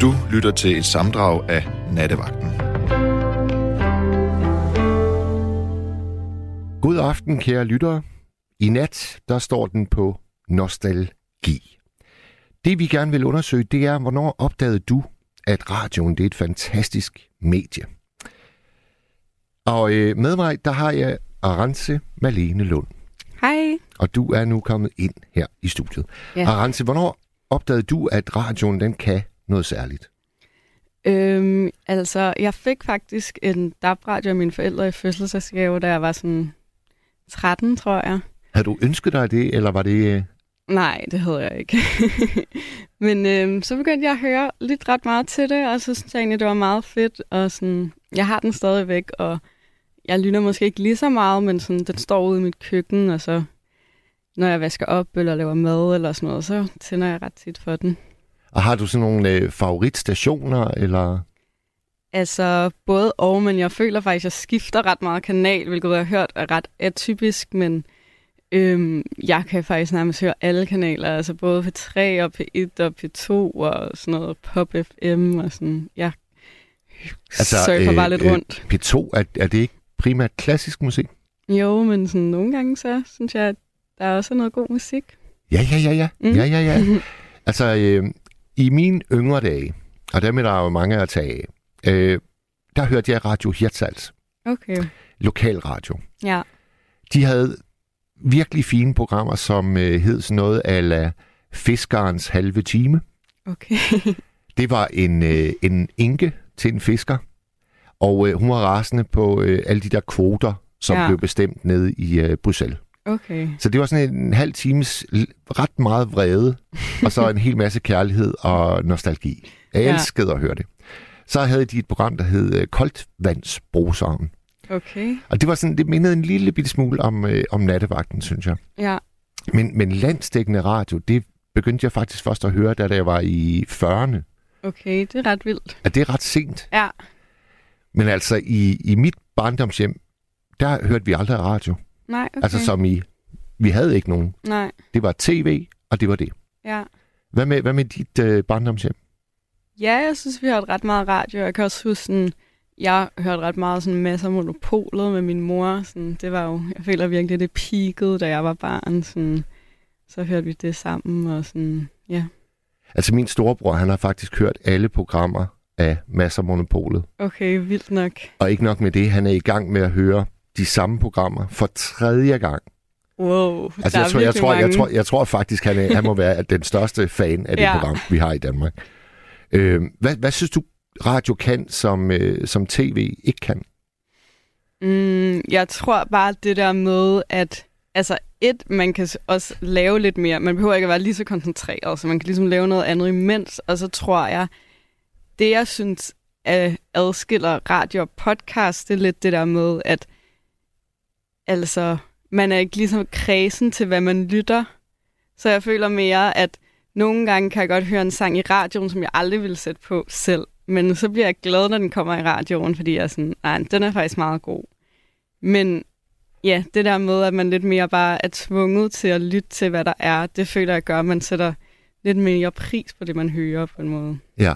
Du lytter til et samdrag af Nattevagten. God aften, kære lyttere. I nat, der står den på nostalgi. Det vi gerne vil undersøge, det er, hvornår opdagede du, at radioen det er et fantastisk medie? Og øh, med mig, der har jeg Arance Malene Lund. Hej. Og du er nu kommet ind her i studiet. Ja. Arance, hvornår opdagede du, at radioen den kan noget særligt? Øhm, altså, jeg fik faktisk en DAB-radio af mine forældre i fødselsdagsgave, da jeg var sådan 13, tror jeg. Havde du ønsket dig det, eller var det... Øh... Nej, det havde jeg ikke. Men øhm, så begyndte jeg at høre lidt ret meget til det, og så synes jeg egentlig, det var meget fedt. Og sådan, jeg har den stadigvæk, og jeg lytter måske ikke lige så meget, men sådan, den står ude i mit køkken, og så når jeg vasker op eller laver mad eller sådan noget, så tænder jeg ret tit for den. Og har du sådan nogle øh, favoritstationer, eller... Altså både og, men jeg føler faktisk, at jeg skifter ret meget kanal, hvilket jeg har hørt er ret atypisk, men øhm, jeg kan faktisk nærmest høre alle kanaler, altså både P3 og P1 og P2 og sådan noget Pop FM og sådan. Jeg altså, surfer øh, bare lidt rundt. Øh, P2, er, er det ikke primært klassisk musik? Jo, men sådan nogle gange så synes jeg, at der er også noget god musik. Ja, ja, ja, ja. Mm. Ja, ja, ja. altså, øh, i mine yngre dage, og dem er der jo mange at tage af, øh, der hørte jeg Radio Hirtshals. Okay. Lokalradio. Ja. De havde virkelig fine programmer, som øh, hed sådan noget af Fiskerens halve time. Okay. det var en, øh, en enke til en fisker, og øh, hun var rasende på øh, alle de der kvoter, som ja. blev bestemt nede i øh, Bruxelles. Okay. Så det var sådan en, halv times ret meget vrede, og så en hel masse kærlighed og nostalgi. Jeg ja. elskede at høre det. Så havde de et program, der hed øh, Koldvandsbruseren. Okay. Og det var sådan, det mindede en lille bitte smule om, øh, om nattevagten, synes jeg. Ja. Men, men landstækkende radio, det begyndte jeg faktisk først at høre, da jeg var i 40'erne. Okay, det er ret vildt. Er det ret sent? Ja. Men altså, i, i mit barndomshjem, der hørte vi aldrig radio. Nej, okay. Altså som i, vi havde ikke nogen. Nej. Det var tv, og det var det. Ja. Hvad med, hvad med dit øh, barndomshjem? Ja, jeg synes, vi hørte ret meget radio. Jeg kan også huske, sådan, jeg hørte ret meget sådan masser af monopolet med min mor. Sådan, det var jo, jeg føler virkelig, det peakede, da jeg var barn. Sådan, så hørte vi det sammen, og sådan, ja. Altså min storebror, han har faktisk hørt alle programmer af Masser Monopolet. Okay, vildt nok. Og ikke nok med det, han er i gang med at høre de samme programmer for tredje gang. Wow, altså, jeg, tror, jeg, tror, jeg, tror, jeg tror faktisk, han, er, han må være den største fan af det ja. program, vi har i Danmark. Øh, hvad, hvad synes du, radio kan, som, øh, som tv ikke kan? Mm, jeg tror bare det der med, at altså et, man kan også lave lidt mere. Man behøver ikke at være lige så koncentreret, så man kan ligesom lave noget andet imens. Og så tror jeg, det jeg synes at adskiller radio og podcast, det er lidt det der med, at altså, man er ikke ligesom kredsen til, hvad man lytter. Så jeg føler mere, at nogle gange kan jeg godt høre en sang i radioen, som jeg aldrig ville sætte på selv. Men så bliver jeg glad, når den kommer i radioen, fordi jeg er sådan, nej, den er faktisk meget god. Men ja, det der med, at man lidt mere bare er tvunget til at lytte til, hvad der er, det føler jeg gør, at man sætter lidt mere pris på det, man hører på en måde. Ja.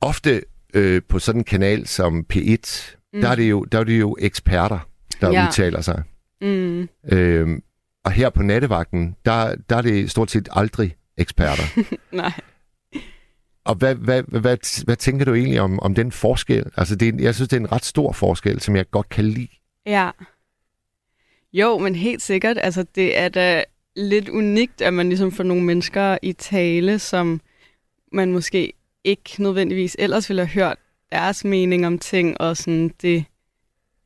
Ofte øh, på sådan en kanal som P1, mm. der, er det jo, der er det jo eksperter, der ja. udtaler sig. Mm. Øh, og her på nattevagten, der, der er det stort set aldrig eksperter. Nej. Og hvad, hvad, hvad, hvad, tænker du egentlig om, om den forskel? Altså, det, jeg synes, det er en ret stor forskel, som jeg godt kan lide. Ja. Jo, men helt sikkert. Altså, det er da lidt unikt, at man ligesom får nogle mennesker i tale, som man måske ikke nødvendigvis ellers ville have hørt deres mening om ting, og sådan det,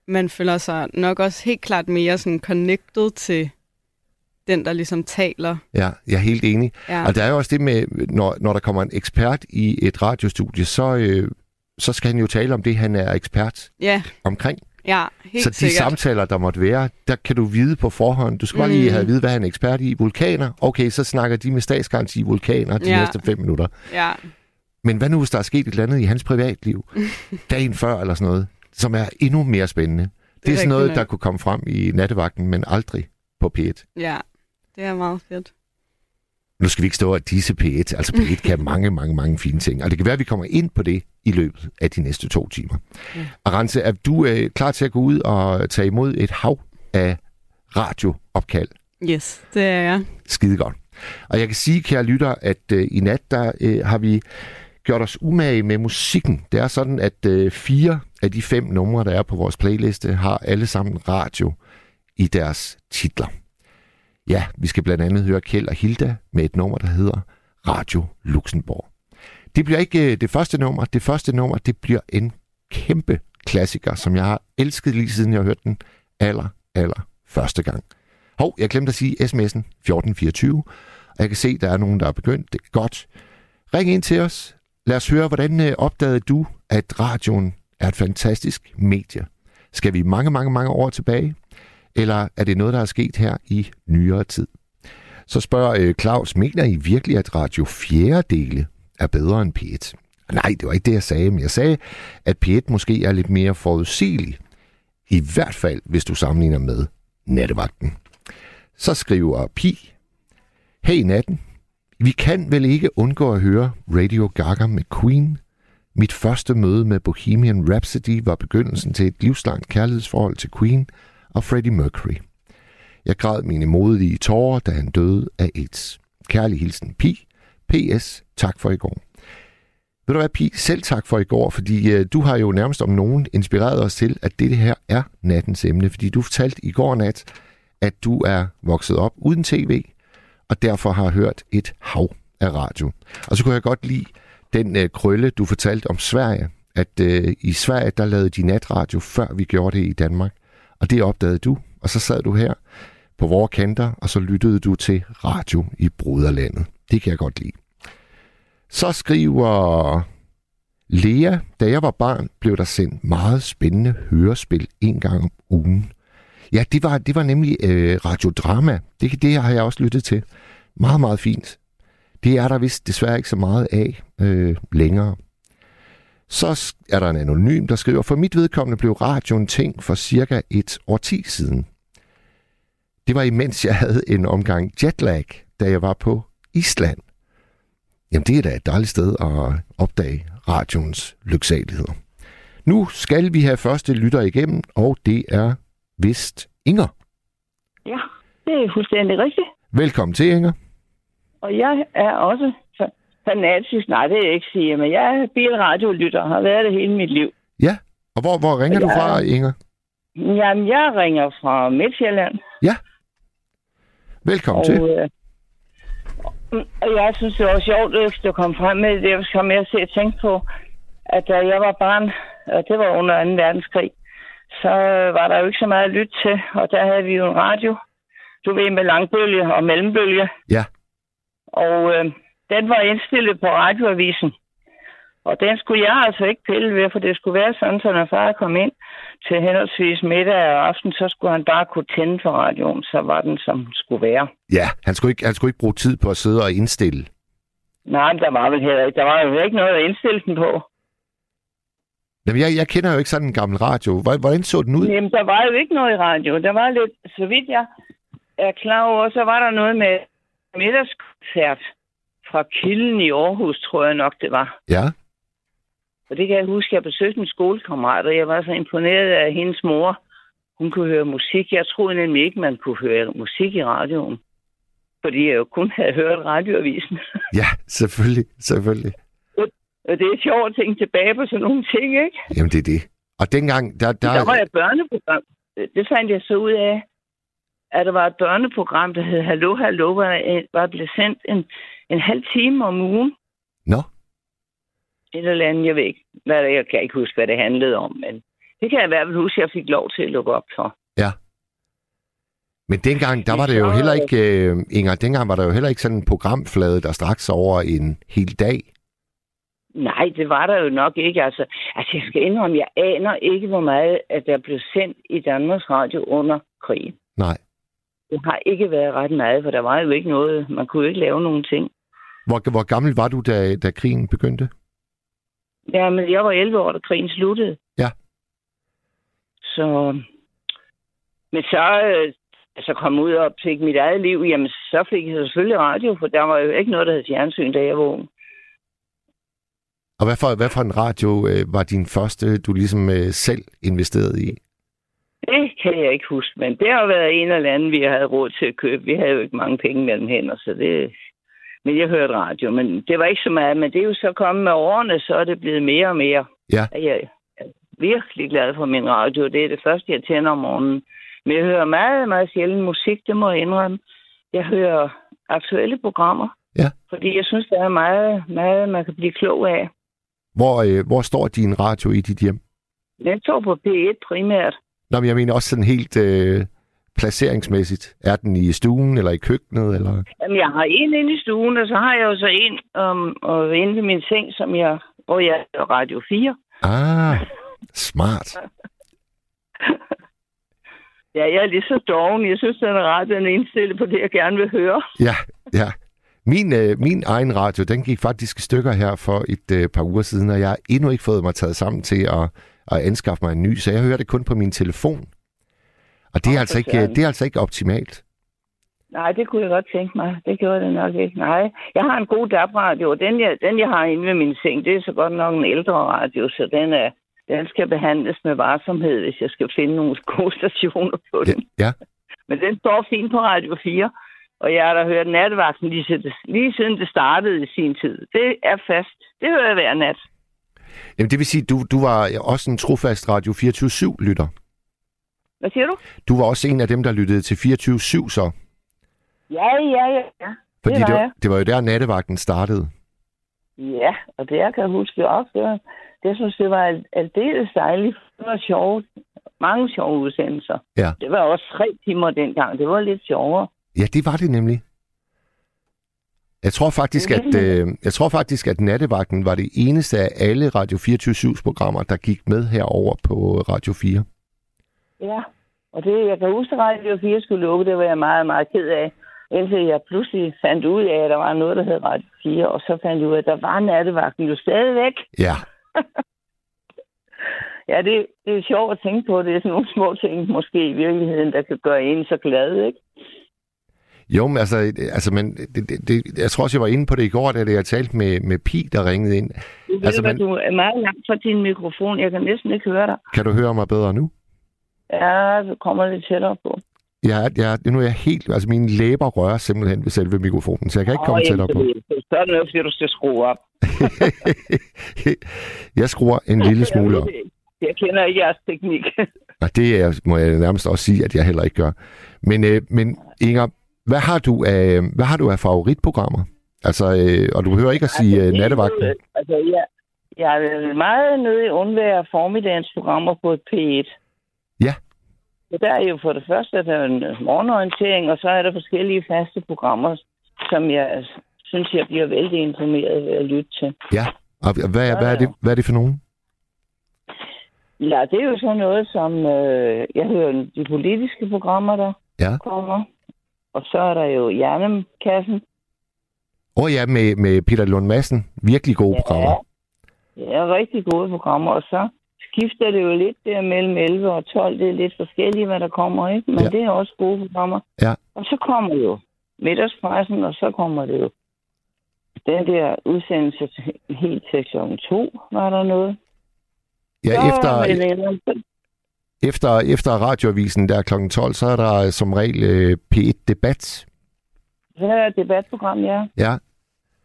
man føler sig nok også helt klart mere sådan connected til den, der ligesom taler. Ja, jeg er helt enig. Ja. Og der er jo også det med, når, når der kommer en ekspert i et radiostudie, så, øh, så skal han jo tale om det, han er ekspert ja. omkring. Ja, helt Så de sikkert. samtaler, der måtte være, der kan du vide på forhånd. Du skal bare Mm. lige have at vide, hvad han er ekspert i. Vulkaner. Okay, så snakker de med statsgaranti vulkaner de Ja. næste fem minutter. Ja, Men hvad nu, hvis der er sket et eller andet i hans privatliv, dagen før eller sådan noget, som er endnu mere spændende? Det, det er, sådan noget, der kunne komme frem i nattevagten, men aldrig på P1. ja. Det er meget fedt. Nu skal vi ikke stå og disse P1. Altså P1 kan mange, mange, mange fine ting. Og det kan være, at vi kommer ind på det i løbet af de næste to timer. Mm. Arance, er du øh, klar til at gå ud og tage imod et hav af radioopkald? Yes, det er jeg. Skide godt. Og jeg kan sige, kære lytter, at øh, i nat, der øh, har vi gjort os umage med musikken. Det er sådan, at øh, fire af de fem numre, der er på vores playliste, har alle sammen radio i deres titler. Ja, vi skal blandt andet høre Kjeld og Hilda med et nummer, der hedder Radio Luxembourg. Det bliver ikke øh, det første nummer. Det første nummer, det bliver en kæmpe klassiker, som jeg har elsket lige siden jeg hørte den aller, aller første gang. Hov, jeg glemte at sige sms'en 1424, og jeg kan se, der er nogen, der er begyndt. Det er godt. Ring ind til os. Lad os høre, hvordan øh, opdagede du, at radioen er et fantastisk medie? Skal vi mange, mange, mange år tilbage? Eller er det noget, der er sket her i nyere tid? Så spørger øh, Claus, mener I virkelig, at Radio 4. dele er bedre end P1? Nej, det var ikke det, jeg sagde, men jeg sagde, at P1 måske er lidt mere forudsigelig. I hvert fald, hvis du sammenligner med nattevagten. Så skriver Pi, Hey natten, vi kan vel ikke undgå at høre Radio Gaga med Queen. Mit første møde med Bohemian Rhapsody var begyndelsen til et livslangt kærlighedsforhold til Queen og Freddie Mercury. Jeg græd mine modige tårer, da han døde af AIDS. Kærlig hilsen, Pi. P.S. Tak for i går. Ved du hvad, Pi? Selv tak for i går, fordi øh, du har jo nærmest om nogen inspireret os til, at det her er nattens emne, fordi du fortalte i går nat, at du er vokset op uden tv, og derfor har hørt et hav af radio. Og så kunne jeg godt lide den øh, krølle, du fortalte om Sverige, at øh, i Sverige, der lavede de natradio, før vi gjorde det i Danmark. Og det opdagede du, og så sad du her på vores kanter, og så lyttede du til radio i Bruderlandet. Det kan jeg godt lide. Så skriver Lea, da jeg var barn, blev der sendt meget spændende hørespil en gang om ugen. Ja, det var, det var nemlig øh, radiodrama. Det, det har jeg også lyttet til. Meget, meget fint. Det er der vist desværre ikke så meget af øh, længere. Så er der en anonym, der skriver, for mit vedkommende blev radioen ting for cirka et årti siden. Det var imens jeg havde en omgang jetlag, da jeg var på Island. Jamen det er da et dejligt sted at opdage radioens lyksaligheder. Nu skal vi have første lytter igennem, og det er vist Inger. Ja, det er fuldstændig rigtigt. Velkommen til, Inger. Og jeg er også fanatisk. Nej, det er jeg ikke sige, men jeg er bilradiolytter og har været det hele mit liv. Ja, og hvor, hvor ringer jeg, du fra, Inger? Jamen, jeg ringer fra Midtjylland. Ja. Velkommen og, til. Øh, og jeg synes, det var sjovt, at du kom frem med det. Jeg kom jeg til at tænke på, at da jeg var barn, og det var under 2. verdenskrig, så var der jo ikke så meget at lytte til, og der havde vi jo en radio. Du ved, med langbølge og mellembølge. Ja. Og øh, den var indstillet på radioavisen. Og den skulle jeg altså ikke pille ved, for det skulle være sådan, så når far kom ind til henholdsvis middag og aften, så skulle han bare kunne tænde for radioen, så var den, som skulle være. Ja, han skulle ikke, han skulle ikke bruge tid på at sidde og indstille. Nej, men der var vel heller ikke, der var jo ikke noget at indstille den på. Jamen, jeg, jeg kender jo ikke sådan en gammel radio. Hvordan så den ud? Jamen, der var jo ikke noget i radio. Der var lidt, så vidt jeg er klar over, så var der noget med middagskoncert fra Kilden i Aarhus, tror jeg nok, det var. Ja. Og det kan jeg huske, jeg besøgte min skolekammerat, og jeg var så imponeret af hendes mor. Hun kunne høre musik. Jeg troede nemlig ikke, man kunne høre musik i radioen. Fordi jeg jo kun havde hørt radioavisen. Ja, selvfølgelig. Selvfølgelig. Det er sjovt at tænke tilbage på sådan nogle ting, ikke? Jamen, det er det. Og dengang, der... Der, der var et børneprogram. Det fandt jeg så ud af, at der var et børneprogram, der hed Hallo, Hallo, var, var blevet sendt en, en halv time om ugen. Nå. Et eller andet, jeg ved ikke. Hvad det, jeg kan ikke huske, hvad det handlede om, men det kan jeg i hvert fald huske, at jeg fik lov til at lukke op for. Ja. Men dengang, der var det jo heller ikke, uh, Inger, dengang var der jo heller ikke sådan en programflade, der straks over en hel dag. Nej, det var der jo nok ikke. Altså, altså jeg skal indrømme, jeg aner ikke, hvor meget at der blev sendt i Danmarks Radio under krigen. Nej. Det har ikke været ret meget, for der var jo ikke noget. Man kunne jo ikke lave nogen ting. Hvor, hvor gammel var du, da, da krigen begyndte? Jamen, jeg var 11 år, da krigen sluttede. Ja. Så... Men så, øh, altså kom ud og fik mit eget liv, jamen så fik jeg selvfølgelig radio, for der var jo ikke noget, der hed fjernsyn, da jeg var ung. Og hvad for, hvad for en radio øh, var din første, du ligesom øh, selv investerede i? Det kan jeg ikke huske, men det har været en eller anden, vi havde råd til at købe. Vi havde jo ikke mange penge mellem hænder, så det... Men jeg hørte radio, men det var ikke så meget. Men det er jo så kommet med årene, så er det blevet mere og mere. Ja. Jeg er virkelig glad for min radio. Det er det første, jeg tænder om morgenen. Men jeg hører meget, meget sjældent musik, det må jeg indrømme. Jeg hører aktuelle programmer. Ja. Fordi jeg synes, der er meget, meget man kan blive klog af. Hvor, øh, hvor står din radio i dit hjem? Den står på P1 primært. Nå, men jeg mener også sådan helt øh, placeringsmæssigt. Er den i stuen eller i køkkenet? Eller? Jamen, jeg har en inde i stuen, og så har jeg jo så en um, og inde ved min seng, som jeg, hvor jeg er Radio 4. Ah, smart. Ja, jeg er lige så doven. Jeg synes, den er ret den er indstillet på det, jeg gerne vil høre. Ja, ja. Min, øh, min egen radio, den gik faktisk i stykker her for et øh, par uger siden, og jeg har endnu ikke fået mig taget sammen til at, at anskaffe mig en ny, så jeg hører det kun på min telefon. Og det er, altså ikke, søren. det er altså ikke optimalt. Nej, det kunne jeg godt tænke mig. Det gjorde det nok ikke. Nej, jeg har en god DAB-radio, og den jeg, den, jeg har inde ved min seng, det er så godt nok en ældre radio, så den, er, den skal behandles med varsomhed, hvis jeg skal finde nogle gode stationer på Ja, den. ja. Men den står fint på Radio 4, og jeg har da hørt nattevagten lige, siden det- lige siden det startede i sin tid. Det er fast. Det hører jeg hver nat. Jamen, det vil sige, du, du var også en trofast Radio 24-7-lytter. Hvad siger du? Du var også en af dem, der lyttede til 24-7 så. Ja, ja, ja. ja. Fordi det var det, jeg. var, det var jo der, nattevagten startede. Ja, og det jeg kan huske også, det, var, det jeg synes, det var al- aldeles dejligt. Det var sjovt. Mange sjove udsendelser. Ja. Det var også tre timer dengang. Det var lidt sjovere. Ja, det var det nemlig. Jeg tror faktisk, at, øh, jeg tror faktisk, at nattevagten var det eneste af alle Radio 24-7's programmer, der gik med herover på Radio 4. Ja, og det, jeg kan huske, at Radio 4 skulle lukke, det var jeg meget, meget ked af. Indtil jeg pludselig fandt ud af, at der var noget, der hed Radio 4, og så fandt jeg ud af, at der var nattevagten jo stadigvæk. Ja, Ja, det, det er sjovt at tænke på. Det er sådan nogle små ting, måske i virkeligheden, der kan gøre en så glad, ikke? Jo, men altså, altså men det, det, det, jeg tror også, jeg var inde på det i går, da jeg talte med, med Pi, der ringede ind. Du ved, Altså, man- man... du er meget langt fra din mikrofon. Jeg kan næsten ikke høre dig. Kan du høre mig bedre nu? Ja, du kommer lidt tættere på. Jeg, jeg, nu er jeg helt... Altså, mine læber rører simpelthen ved selve mikrofonen, så jeg kan ikke komme Åh, tættere på. så er det noget, fordi du skal skrue op. jeg skruer en lille smule op. Jeg kender ikke jeres teknik. Og det er, må jeg nærmest også sige, at jeg heller ikke gør. Men, øh, men Inger, hvad har du af, hvad har du af favoritprogrammer? Altså, øh, og du behøver ikke at sige øh, nattevagten. Altså, jeg, jeg er meget nede i undvære formiddagens programmer på et P1. Ja. Så der er jo for det første der er en morgenorientering, og så er der forskellige faste programmer, som jeg synes, jeg bliver vældig informeret ved at lytte til. Ja. Og hvad, er, hvad, er det, hvad er det for nogen? Ja, det er jo sådan noget, som øh, jeg hører de politiske programmer, der Ja. kommer. Og så er der jo Hjernekassen. Åh oh, ja, med, med Peter Lund Madsen. Virkelig gode programmer. Ja, rigtig gode programmer. Og så skifter det jo lidt der mellem 11 og 12. Det er lidt forskelligt, hvad der kommer, ikke? Men Ja. ja. det er også gode programmer. Ja. Og så kommer jo middagspressen, og så kommer det jo den der udsendelse helt til klokken to, var der noget. Ja, Så efter, er det- efter, efter radioavisen der kl. 12, så er der som regel øh, P1 Debat. Så er der et debatprogram, ja. Ja,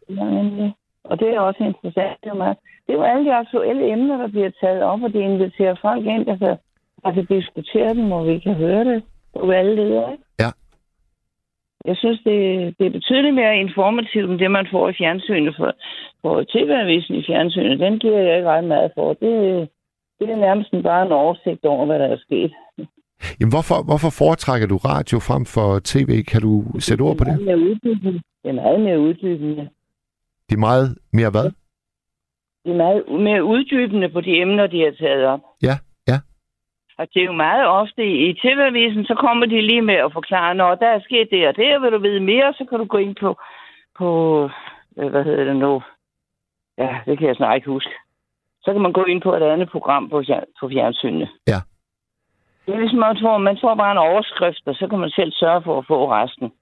Ja, nemlig. Og det er også interessant. Det er, meget. det er jo alle de aktuelle emner, der bliver taget op, og det inviterer folk ind, der kan, der kan diskutere dem, og vi kan høre det på alle leder. Ikke? Ja. Jeg synes, det, det er betydeligt mere informativt, end det, man får i fjernsynet. For, for TV-avisen i fjernsynet, den giver jeg ikke ret meget for. Det, det er nærmest bare en oversigt over, hvad der er sket. Jamen, hvorfor, hvorfor foretrækker du radio frem for tv? Kan du sætte ord på det? Det er meget mere uddybende. Det er meget mere uddybende. Det er meget mere hvad? Det er meget mere uddybende på de emner, de har taget op. Ja, ja. Og det er jo meget ofte i TV-avisen, så kommer de lige med at forklare, når der er sket det og det, og vil du vide mere, så kan du gå ind på, på øh, hvad hedder det nu? Ja, det kan jeg snart ikke huske. Så kan man gå ind på et andet program på, på fjernsynet. Det er ligesom, man tror, man tror bare en overskrift, og så kan man selv sørge for at få resten.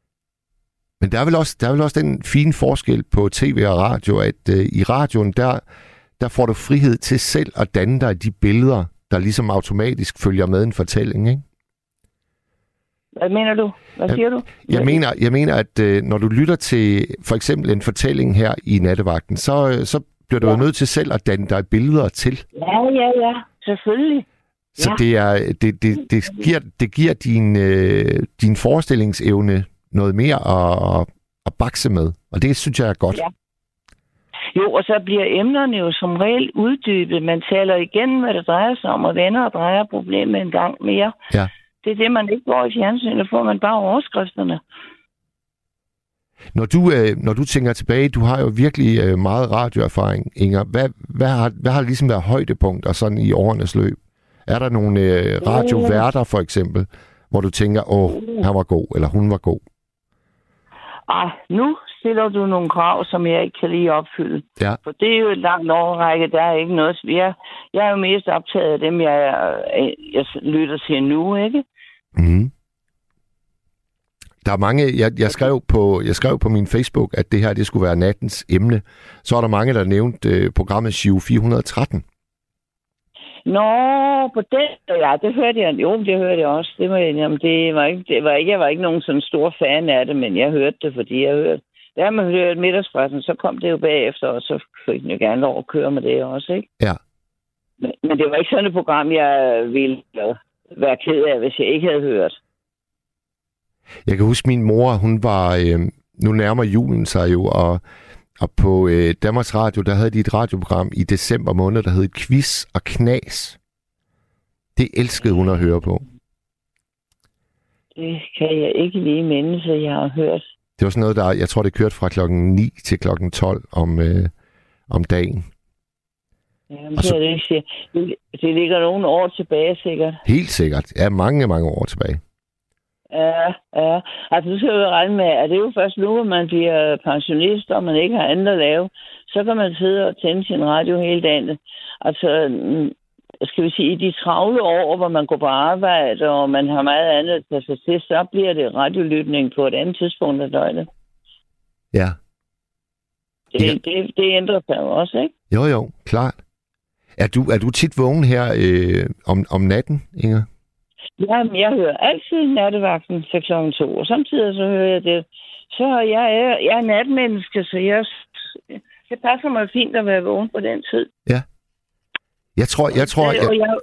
Men der er vel også, der er vel også den fine forskel på tv og radio, at øh, i radioen, der, der får du frihed til selv at danne dig de billeder, der ligesom automatisk følger med en fortælling, ikke? Hvad mener du? Hvad siger du? Jeg mener, jeg mener at øh, når du lytter til for eksempel en fortælling her i nattevagten, så, øh, så bliver du ja. Nødt til selv at danne dig billeder til. Ja, ja, ja. Selvfølgelig. Så Ja. det, er, det, det, det, giver, det giver din, øh, din forestillingsevne noget mere at, at bakse med. Og det synes jeg er godt. Ja. Jo, og så bliver emnerne jo som regel uddybet. Man taler igen, hvad det drejer sig om, og vender og drejer problemet en gang mere. Ja. Det er det, man ikke går i fjernsynet, får man bare overskrifterne. Når du, øh, når du tænker tilbage, du har jo virkelig øh, meget radioerfaring, Inger. Hvad, hvad, har, hvad har ligesom været højdepunkter sådan i årenes løb? Er der nogle øh, radioværter for eksempel, hvor du tænker, åh, han var god, eller hun var god? Ej, nu stiller du nogle krav, som jeg ikke kan lige opfylde. Ja. For det er jo et langt overrække. Der er ikke noget... Jeg, jeg er jo mest optaget af dem, jeg, jeg lytter til nu, ikke? Mm. Der er mange, jeg, jeg, skrev på, jeg skrev på min Facebook, at det her det skulle være nattens emne. Så er der mange, der nævnte øh, programmet Shiv 413. Nå, på den, ja, det hørte jeg. Jo, det hørte jeg også. Det var, jamen, det var ikke, det var ikke, jeg var ikke nogen sådan stor fan af det, men jeg hørte det, fordi jeg hørte. Da man hørte middagspressen, så kom det jo bagefter, og så fik jeg gerne lov at køre med det også, ikke? Ja. Men, men det var ikke sådan et program, jeg ville være ked af, hvis jeg ikke havde hørt. Jeg kan huske, min mor, hun var... Øh, nu nærmer julen sig jo, og, og på øh, Danmarks Radio, der havde de et radioprogram i december måned, der hed Quiz og Knas. Det elskede hun at høre på. Det kan jeg ikke lige minde, så jeg har hørt. Det var sådan noget, der, jeg tror, det kørte fra klokken 9 til klokken 12 om, øh, om dagen. Jamen, så... så- det, det ligger nogle år tilbage, sikkert. Helt sikkert. Ja, mange, mange år tilbage. Ja, ja. Altså, du skal jo regne med, at det er jo først nu, hvor man bliver pensionist, og man ikke har andet at lave. Så kan man sidde og tænde sin radio hele dagen. Altså, mm, skal vi sige, i de travle år, hvor man går på arbejde, og man har meget andet at tage sig til, så bliver det radiolytning på et andet tidspunkt af døgnet. Ja. Det, Ja. det, det ændrer sig jo også, ikke? Jo, jo, klart. Er du, er du tit vågen her øh, om, om natten, Inger? Jamen, jeg hører altid nattevagten til klokken to, og samtidig så hører jeg det. Så jeg er, jeg er natmenneske, så jeg, det passer mig fint at være vågen på den tid. Jeg tror, jeg tror, jeg, jeg,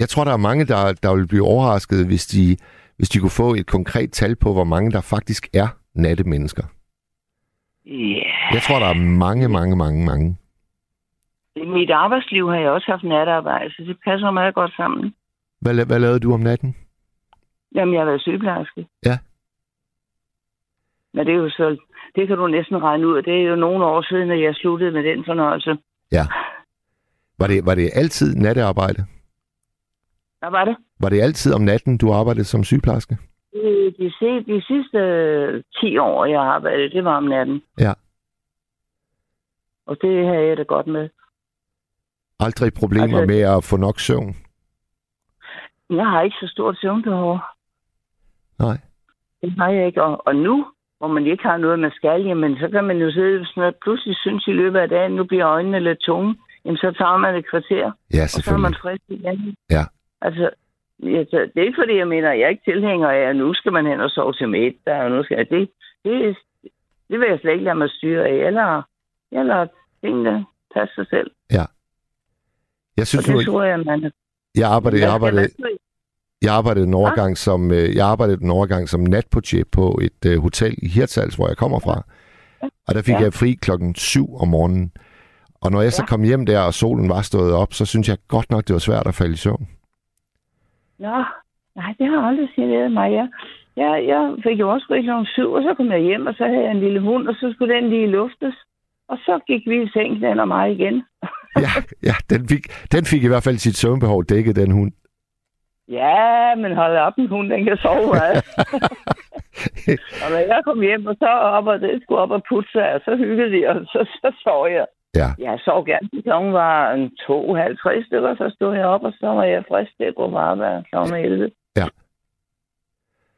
jeg tror der er mange, der, der vil blive overrasket, hvis de, hvis de kunne få et konkret tal på, hvor mange der faktisk er nattemennesker. ja, Jeg tror, der er mange, mange, mange, mange. i mit arbejdsliv har jeg også haft natarbejde, så det passer meget godt sammen. Hvad, hvad lavede du om natten? Jamen, jeg har været sygeplejerske. Ja. Men det er jo så, det kan du næsten regne ud, det er jo nogle år siden, at jeg sluttede med den fornøjelse. Var det, var det altid nattearbejde? Hvad var det? Var det altid om natten, du arbejdede som sygeplejerske? De, de, se- de sidste øh, 10 år, jeg har arbejdet, det var om natten. Ja. Og det har jeg det godt med. Aldrig problemer Altså- med at få nok søvn? Jeg har ikke så stort søvnbehov. Nej. Det har jeg ikke. Og, og nu, hvor man ikke har noget, man skal, jamen, så kan man jo sidde sådan noget, pludselig synes i løbet af dagen, nu bliver øjnene lidt tunge. Jamen, så tager man et kvarter, Ja, og så er man selvfølgelig. frisk igen. Ja. Altså, ja, så det er ikke fordi, jeg mener, jeg er ikke tilhænger af, at nu skal man hen og sove til middag, og nu skal jeg det. Det, det vil jeg slet ikke lade mig styre af. Eller, eller tingene passe sig selv. Jeg Og synes nu, det tror jeg, man... jeg arbejdede, jeg arbejdede, jeg arbejdede en overgang som, øh, jeg arbejdede en overgang som natportier på et øh, hotel i Hirtshals, hvor jeg kommer fra. Og der fik Ja. jeg fri klokken 7 om morgenen. Og når jeg så Ja. kom hjem der, og solen var stået op, så synes jeg godt nok, det var svært at falde i søvn. Nå, nej, det har aldrig generet mig. Jeg, jeg, jeg fik jo også fri kl. 7, og så kom jeg hjem, og så havde jeg en lille hund, og så skulle den lige luftes. Og så gik vi i seng, den og mig igen. Ja, ja den, fik, den fik i hvert fald sit søvnbehov dækket, den hund. Ja, men hold op, en hund, den kan sove meget. og når jeg kom hjem, og så op, og det skulle op og putte sig, og så hyggede de, og så, så sov jeg. Ja. Jeg sov gerne, til klokken var en to, halv, tre stykker, så stod jeg op, og så var jeg frisk til at gå på arbejde klokken 11. Ja.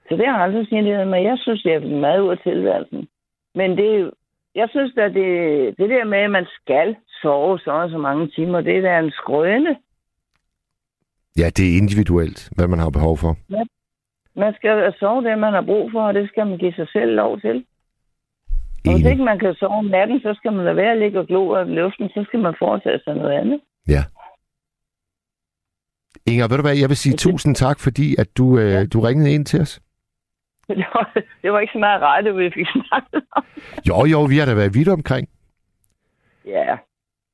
Så det har jeg aldrig signaleret mig. Jeg synes, det er meget ud af tilværelsen. Men det jeg synes at det, det der med, at man skal sove så og så mange timer, det er da en skrøne. Ja, det er individuelt, hvad man har behov for. Man skal sove det, man har brug for, og det skal man give sig selv lov til. Og hvis ikke man kan sove om natten, så skal man lade være at ligge og glo af luften, så skal man foretage sig noget andet. Ja. Inger, ved du hvad, jeg vil sige Det- tusind tak, fordi at du, øh, du ringede ind til os. Det var, det var ikke så meget rette, vi fik snakket om. Jo, jo, vi har da været vidt omkring. Ja.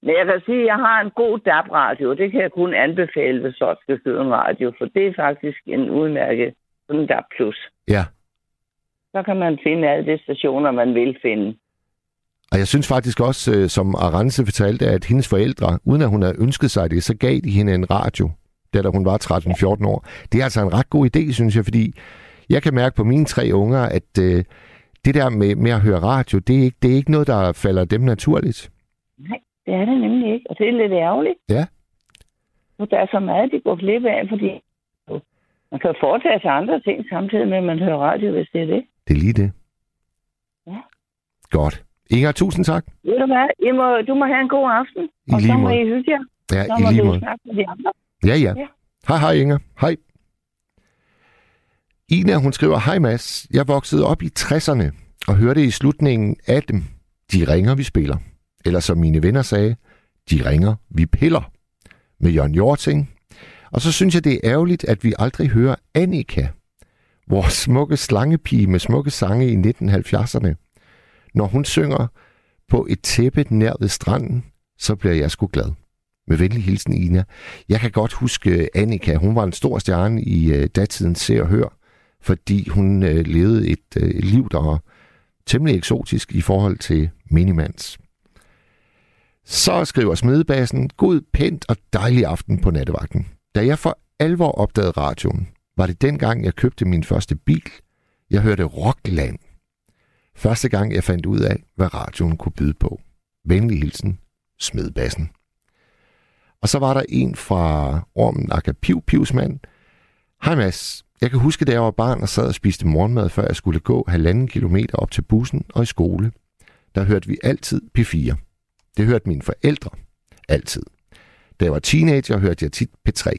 Men jeg kan sige, at jeg har en god DAB-radio. Det kan jeg kun anbefale, hvis folk skal købe en radio, for det er faktisk en udmærket sådan DAB+. Plus. Ja. Så kan man finde alle de stationer, man vil finde. Og jeg synes faktisk også, øh, som Arance fortalte, at hendes forældre, uden at hun havde ønsket sig det, så gav de hende en radio, da da hun var 13-14 år. Det er altså en ret god idé, synes jeg, fordi jeg kan mærke på mine tre unger, at øh, det der med, med at høre radio, det er, ikke, det er ikke noget, der falder dem naturligt. Nej, det er det nemlig ikke, og det er lidt ærgerligt. Ja. For der er så meget, de går glip af, fordi man kan foretage sig andre ting, samtidig med, at man hører radio, hvis det er det. Det er lige det. Ja. Godt. Inger, tusind tak. Ved du hvad? I må, du må have en god aften, I og så må. I hygge jer. Ja, Så i må lige du måde. snakke med de andre. Ja, ja. Ja. Hej, hej Inger. Hej. Ina, hun skriver, Hej Mads, jeg voksede op i 60'erne og hørte i slutningen af dem, de ringer, vi spiller. Eller som mine venner sagde, de ringer, vi piller. Med Jørgen Jorting. Og så synes jeg, det er ærgerligt, at vi aldrig hører Annika, vores smukke slangepige med smukke sange i 1970'erne. Når hun synger på et tæppe nær ved stranden, så bliver jeg sgu glad. Med venlig hilsen, Ina. Jeg kan godt huske Annika. Hun var en stor stjerne i øh, datidens Se og Hør, fordi hun øh, levede et øh, liv, der var temmelig eksotisk i forhold til minimands. Så skriver Smedebassen, god, pænt og dejlig aften på nattevagten. Da jeg for alvor opdagede radioen, var det dengang, jeg købte min første bil. Jeg hørte Rockland. Første gang, jeg fandt ud af, hvad radioen kunne byde på. Venlig hilsen, Smedebassen. Og så var der en fra Ormen Akapiv Pivsmand. Hej Mads, jeg kan huske, da jeg var barn og sad og spiste morgenmad, før jeg skulle gå halvanden kilometer op til bussen og i skole. Der hørte vi altid P4. Det hørte mine forældre. Altid. Da jeg var teenager, hørte jeg tit P3.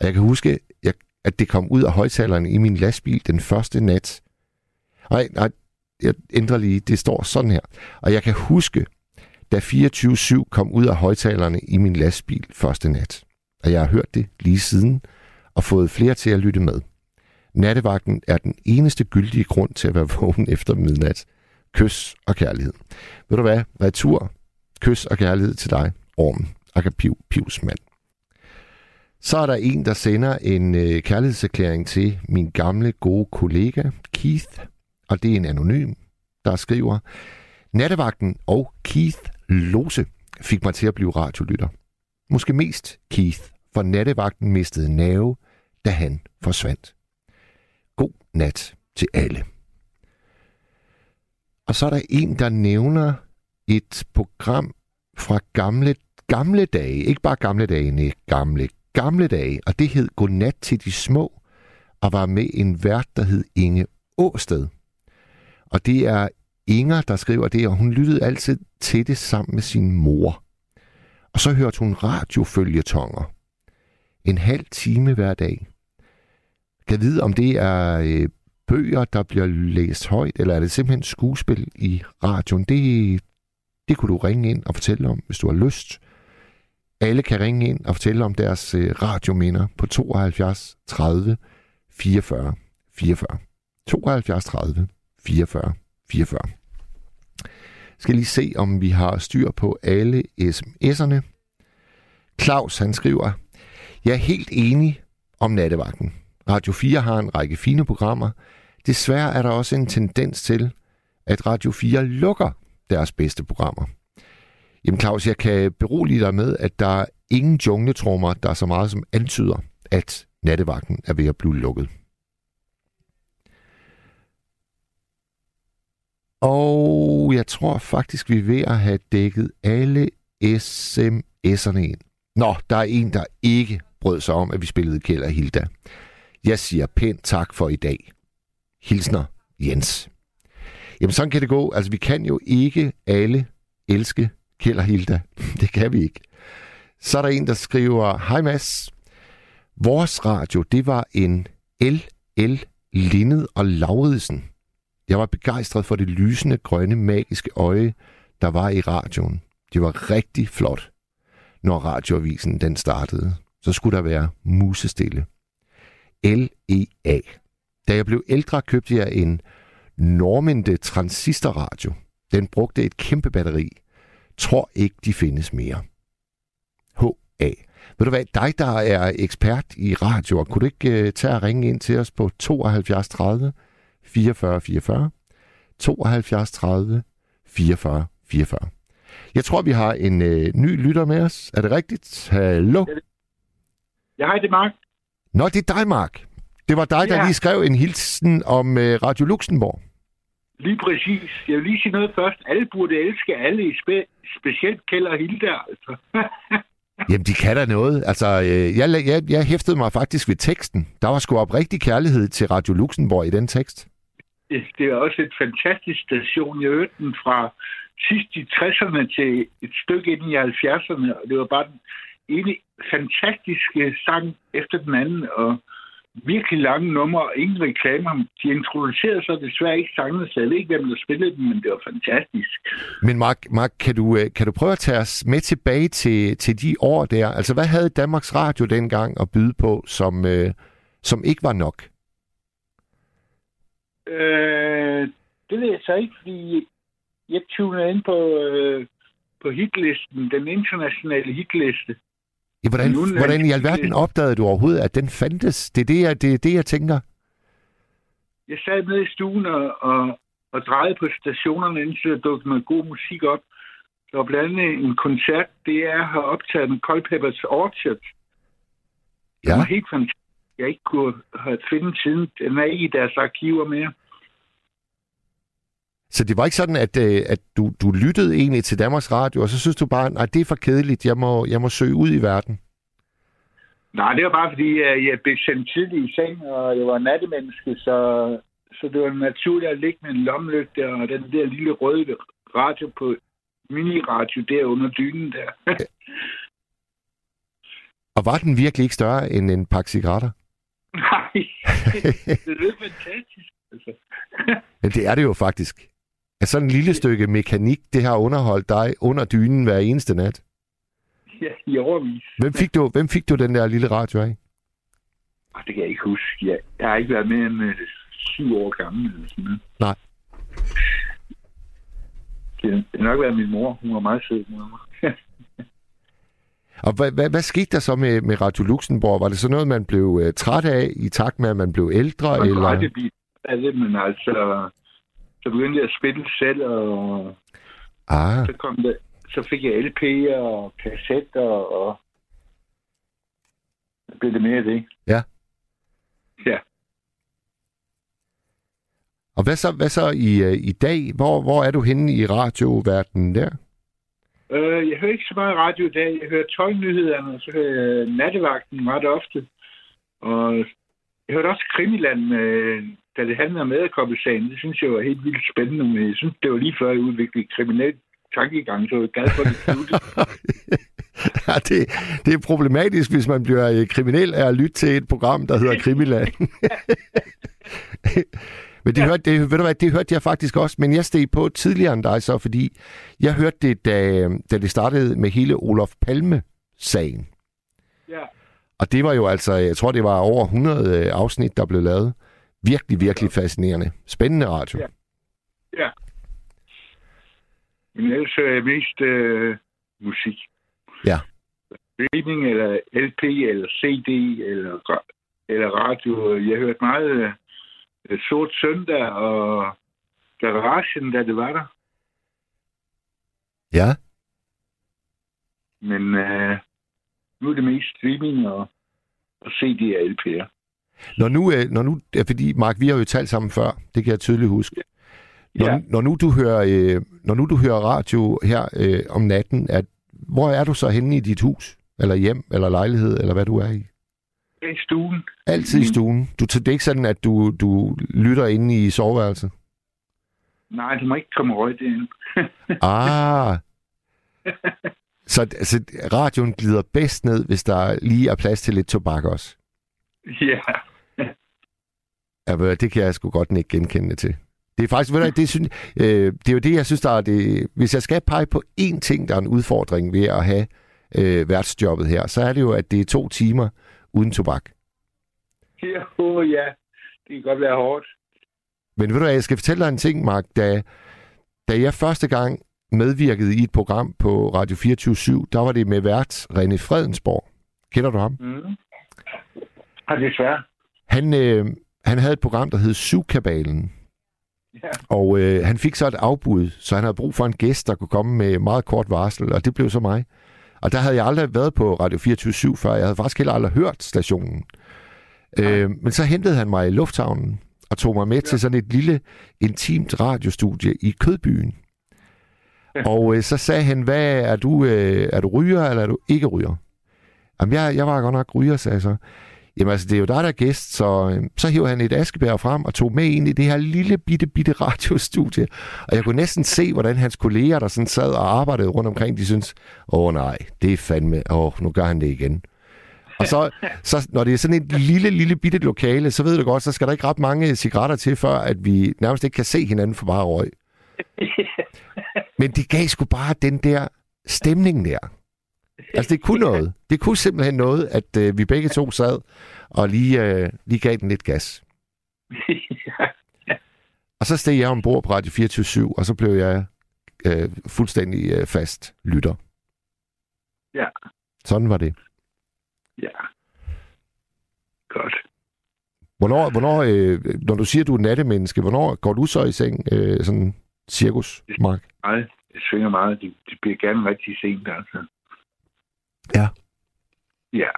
Og jeg kan huske, jeg, at det kom ud af højtaleren i min lastbil den første nat. Nej, nej, jeg ændrer lige. Det står sådan her. Og jeg kan huske, da 24-7 kom ud af højtalerne i min lastbil første nat. Og jeg har hørt det lige siden og fået flere til at lytte med. Nattevagten er den eneste gyldige grund til at være vågen efter midnat. Kys og kærlighed. Ved du hvad? Retur. Kys og kærlighed til dig, Ormen. Akapiv Pivsmand. Så er der en, der sender en øh, kærlighedserklæring til min gamle gode kollega Keith, og det er en anonym, der skriver, Nattevagten og Keith Lose fik mig til at blive radiolytter. Måske mest Keith, for nattevagten mistede nerve, da han forsvandt. God nat til alle. Og så er der en, der nævner et program fra gamle, gamle dage. Ikke bare gamle dage, nej, gamle, gamle dage. Og det hed Godnat til de små, og var med en vært, der hed Inge Åsted. Og det er Inger, der skriver det, og hun lyttede altid til det sammen med sin mor. Og så hørte hun radiofølgetonger. En halv time hver dag. Kan vide, om det er øh, bøger, der bliver læst højt, eller er det simpelthen skuespil i radioen? Det, det kunne du ringe ind og fortælle om, hvis du har lyst. Alle kan ringe ind og fortælle om deres øh, radiominder på 72 30 44 44. 72 30 44 44. Skal lige se, om vi har styr på alle sms'erne. Claus, han skriver, jeg er helt enig om nattevagten. Radio 4 har en række fine programmer. Desværre er der også en tendens til, at Radio 4 lukker deres bedste programmer. Jamen Claus, jeg kan berolige dig med, at der er ingen jungletrummer, der er så meget som antyder, at nattevagten er ved at blive lukket. Og jeg tror faktisk, vi er ved at have dækket alle sms'erne ind. Nå, der er en, der ikke brød sig om, at vi spillede Kjeld og Hilda. Jeg siger pænt tak for i dag. Hilsner Jens. Jamen sådan kan det gå. Altså vi kan jo ikke alle elske Kjell og Hilda. Det kan vi ikke. Så er der en, der skriver, Hej Mads. Vores radio, det var en LL Lindet og Lauridsen. Jeg var begejstret for det lysende, grønne, magiske øje, der var i radioen. Det var rigtig flot, når radioavisen den startede. Så skulle der være musestille. LEA. Da jeg blev ældre, købte jeg en Normende transistorradio. Den brugte et kæmpe batteri. Tror ikke, de findes mere. HA. Ved du hvad, dig der er ekspert i radioer, kunne du ikke uh, tage og ringe ind til os på 72 30 44 44? 72 30 44 44. Jeg tror, vi har en uh, ny lytter med os. Er det rigtigt? Hallo? Ja, hej, det er Mark. Nå, det er dig, Mark. Det var dig, der Ja. lige skrev en hilsen om uh, Radio Luxembourg. Lige præcis. Jeg vil lige sige noget først. Alle burde elske alle, i spe- specielt Kjell og Hilda, altså. Jamen, de kan da noget. Altså, øh, jeg, jeg, jeg hæftede mig faktisk ved teksten. Der var sgu oprigtig kærlighed til Radio Luxembourg i den tekst. Det det er også et fantastisk station. Jeg hørte den fra sidst i 60'erne til et stykke ind i 70'erne, og det var bare den ene fantastiske sang efter den anden, og virkelig lange numre og ingen reklamer. De introducerede så desværre ikke sangene, så jeg ved ikke, hvem der spillede dem, men det var fantastisk. Men Mark, Mark kan, du, øh, kan du prøve at tage os med tilbage til, til de år der? Altså, hvad havde Danmarks Radio dengang at byde på, som, øh, som ikke var nok? Øh, det ved jeg så ikke, fordi jeg tunede ind på, øh, på hitlisten, den internationale hitliste. Ja, hvordan, af hvordan i de- alverden opdagede du overhovedet, at den fandtes? Det er det, jeg, det, er det, jeg tænker. Jeg sad nede i stuen og, og, og drejede på stationerne, indtil der dukkede noget god musik op. Der var blandt andet en koncert, det er har optaget med Culpeppers Orchard. Det Ja, var helt fantastisk. Jeg ikke kunne have fundet siden. Den er ikke i deres arkiver mere. Så det var ikke sådan, at, øh, at du, du lyttede egentlig til Danmarks Radio, og så synes du bare, nej, det er for kedeligt, jeg må, jeg må søge ud i verden. Nej, det var bare fordi, at jeg blev sendt tidligt i seng, og jeg var nattemenneske, så, så det var naturligt at ligge med en lommelygte og den der lille røde radio på miniradio der under dynen der. Og var den virkelig ikke større end en pakke cigaretter? Nej, det er fantastisk. Altså. Men det er det jo faktisk. At sådan en lille stykke mekanik, det har underholdt dig under dynen hver eneste nat. Ja, i overvis. Hvem fik du, hvem fik du den der lille radio af? Ah, Det kan jeg ikke huske. Jeg, jeg har ikke været mere end uh, syv år gammel. Eller sådan noget. Nej. Det det har nok været min mor. Hun var meget sød mod mig. Og hvad, hvad, hvad skete der så med, med Radio Luxembourg? Var det så noget, man blev uh, træt af i takt med, at man blev ældre? Man kunne eller? aldrig blive af det, men altså... Så begyndte jeg at spille selv, og Ah, så, kom der, så fik jeg LP'er og kassetter, og så blev det mere af det. Ja. Ja. og hvad så, hvad så i, uh, i dag? Hvor, hvor er du henne i radioverdenen der? Øh, jeg hører ikke så meget radio i dag. Jeg hører tøjnyhederne, og så hører jeg nattevagten ret ofte. Og jeg hørte også Krimiland, øh, da det handlede om æderkoppesagen. Det synes jeg var helt vildt spændende, men jeg synes, det var lige før jeg udviklede kriminel tankegang, så jeg var glad for det slutte. Ja, det, det er problematisk, hvis man bliver øh, kriminel af at lytte til et program, der hedder Krimiland. men det, hørte, det, ved du hvad, det hørte jeg faktisk også, men jeg steg på tidligere end dig så, fordi jeg hørte det, da, da det startede med hele Olof Palme-sagen. ja. Og det var jo altså, jeg tror, det var over 100 øh, afsnit, der blev lavet. Virkelig, virkelig fascinerende. Spændende radio. Ja. Ja. Men ellers hører jeg mest øh, musik. Ja. Streaming, eller LP, eller CD, eller, eller radio. Jeg hørte meget øh, Sort Søndag og Garagen, da det var der. Ja. Men øh, nu er det mest streaming og, og CD og LP'er. Når nu, øh, når nu, fordi Mark, vi har jo talt sammen før, det kan jeg tydeligt huske. Når, Ja. når, nu, du hører, øh, når nu du hører radio her øh, om natten, at, hvor er du så henne i dit hus? Eller hjem, eller lejlighed, eller hvad du er i? I stuen. Altid i stuen. Du, det er ikke sådan, at du, du lytter inde i soveværelset? Nej, du må ikke komme røg ind. ah. Så altså, radioen glider bedst ned, hvis der lige er plads til lidt tobak også? Ja. Ja, det kan jeg sgu godt ikke genkende til. Det er faktisk, ved du, det, synes, øh, det er jo det, jeg synes, der er det... Hvis jeg skal pege på én ting, der er en udfordring ved at have øh, værtsjobbet her, så er det jo, at det er to timer uden tobak. Jo, ja. Det kan godt være hårdt. Men ved du jeg skal fortælle dig en ting, Mark. Da, da jeg første gang medvirkede i et program på Radio 24 der var det med vært René Fredensborg. Kender du ham? Mm. Ja, desværre. Han, øh, han havde et program, der hed Syvkabalen. Ja. Og øh, han fik så et afbud, så han havde brug for en gæst, der kunne komme med meget kort varsel, og det blev så mig. Og der havde jeg aldrig været på Radio 24 før. Jeg havde faktisk heller aldrig hørt stationen. Øh, men så hentede han mig i lufthavnen og tog mig med ja. til sådan et lille, intimt radiostudie i Kødbyen. Ja. Og øh, så sagde han, hvad er du, øh, er du ryger, eller er du ikke ryger? Jamen, jeg, jeg var godt nok ryger, sagde jeg så. Jamen altså, det er jo dig, der er gæst, så, øh, så hiver han et askebær frem og tog med ind i det her lille, bitte, bitte radiostudie. Og jeg kunne næsten se, hvordan hans kolleger, der sådan sad og arbejdede rundt omkring, de synes, åh nej, det er fandme, åh, nu gør han det igen. Og så, så, når det er sådan et lille, lille bitte lokale, så ved du godt, så skal der ikke ret mange cigaretter til, før at vi nærmest ikke kan se hinanden for bare røg. Men det gav sgu bare den der stemning der. Altså, det kunne noget. Det kunne simpelthen noget, at øh, vi begge to sad og lige, øh, lige gav den lidt gas. Og så steg jeg ombord på Radio 24 og så blev jeg øh, fuldstændig øh, fast lytter. Ja. Sådan var det. Ja. Godt. Hvornår, hvornår øh, når du siger, du er nattemenneske, hvornår går du så i seng, øh, sådan cirkus, Mark? Nej, det svinger meget. Det, det bliver gerne rigtig sent, altså. Ja. Ja.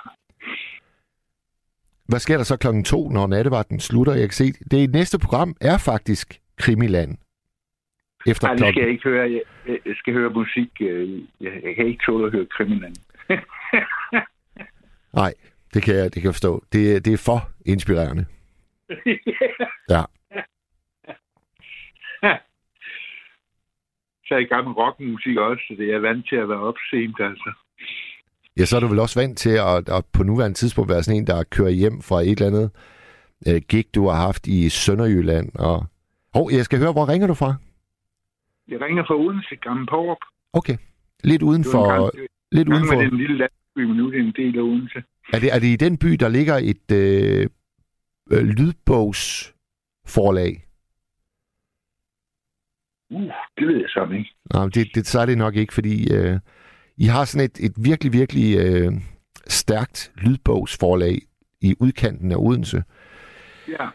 Hvad sker der så klokken to, når nattevagten slutter? Jeg kan se, det næste program er faktisk Krimiland. Efter Nej, det skal jeg ikke høre. Jeg, jeg skal høre musik. Jeg, jeg kan ikke tåle at høre Krimiland. Nej, det kan jeg, det kan jeg forstå. Det, det er for inspirerende. ja. Så er jeg i gang med rockmusik også, så det er vant til at være opsent, altså. Ja, så er du vel også vant til at, at på nuværende tidspunkt være sådan en, der kører hjem fra et eller andet øh, gig, du har haft i Sønderjylland. Og... Hov, jeg skal høre, hvor ringer du fra? Jeg ringer fra Odense, Gamle Porup. Okay. Lidt uden for... Lidt uden for... en lille landsby, men nu er det en del af Odense. Er det, er det i den by, der ligger et øh, øh, lydbogsforlag? Uh, det ved jeg så ikke. Nej, det, det, så er det nok ikke, fordi øh, I har sådan et, et virkelig, virkelig øh, stærkt lydbogsforlag i udkanten af Odense. Ja.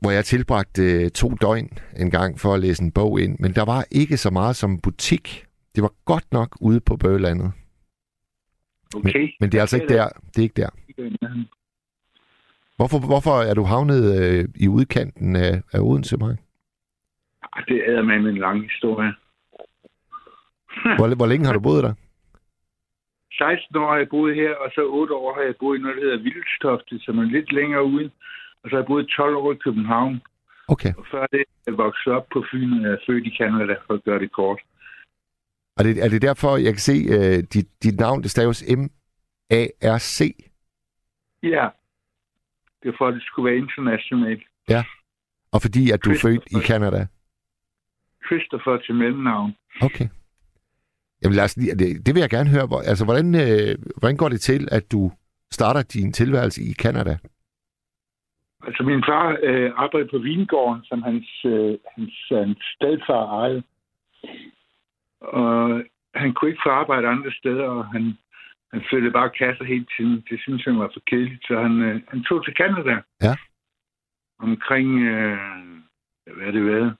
Hvor jeg tilbragte øh, to døgn en gang for at læse en bog ind. Men der var ikke så meget som butik. Det var godt nok ude på bøgelandet. Okay. Men, men det er altså ikke der. Det er ikke der. Hvorfor, hvorfor er du havnet øh, i udkanten af, af Odense, Mark? Det er med en lang historie. hvor, hvor længe har du boet der? 16 år har jeg boet her, og så 8 år har jeg boet i noget, der hedder Vildstofte, som er lidt længere ude. Og så har jeg boet 12 år i København. Okay. Og før det er jeg vokset op på Fyn, og jeg er født i Canada, for at gøre det kort. Er det, er det derfor, jeg kan se, uh, dit, dit navn, det staves M-A-R-C? Ja. Det er for, at det skulle være internationalt. Ja. Og fordi, at du er født i Canada? Christopher til mellemnavn. Okay. Jamen lad os lige, det, det vil jeg gerne høre. Hvor, altså, hvordan, øh, hvordan går det til, at du starter din tilværelse i Canada? Altså, min far øh, arbejdede på Vingården, som hans, øh, hans, hans stedfar ejede. Og han kunne ikke få arbejde andre steder, og han, han flyttede bare kasser hele tiden. Det synes han var for kedeligt, så han, øh, han tog til Canada. Ja. Omkring, øh, hvad er det været?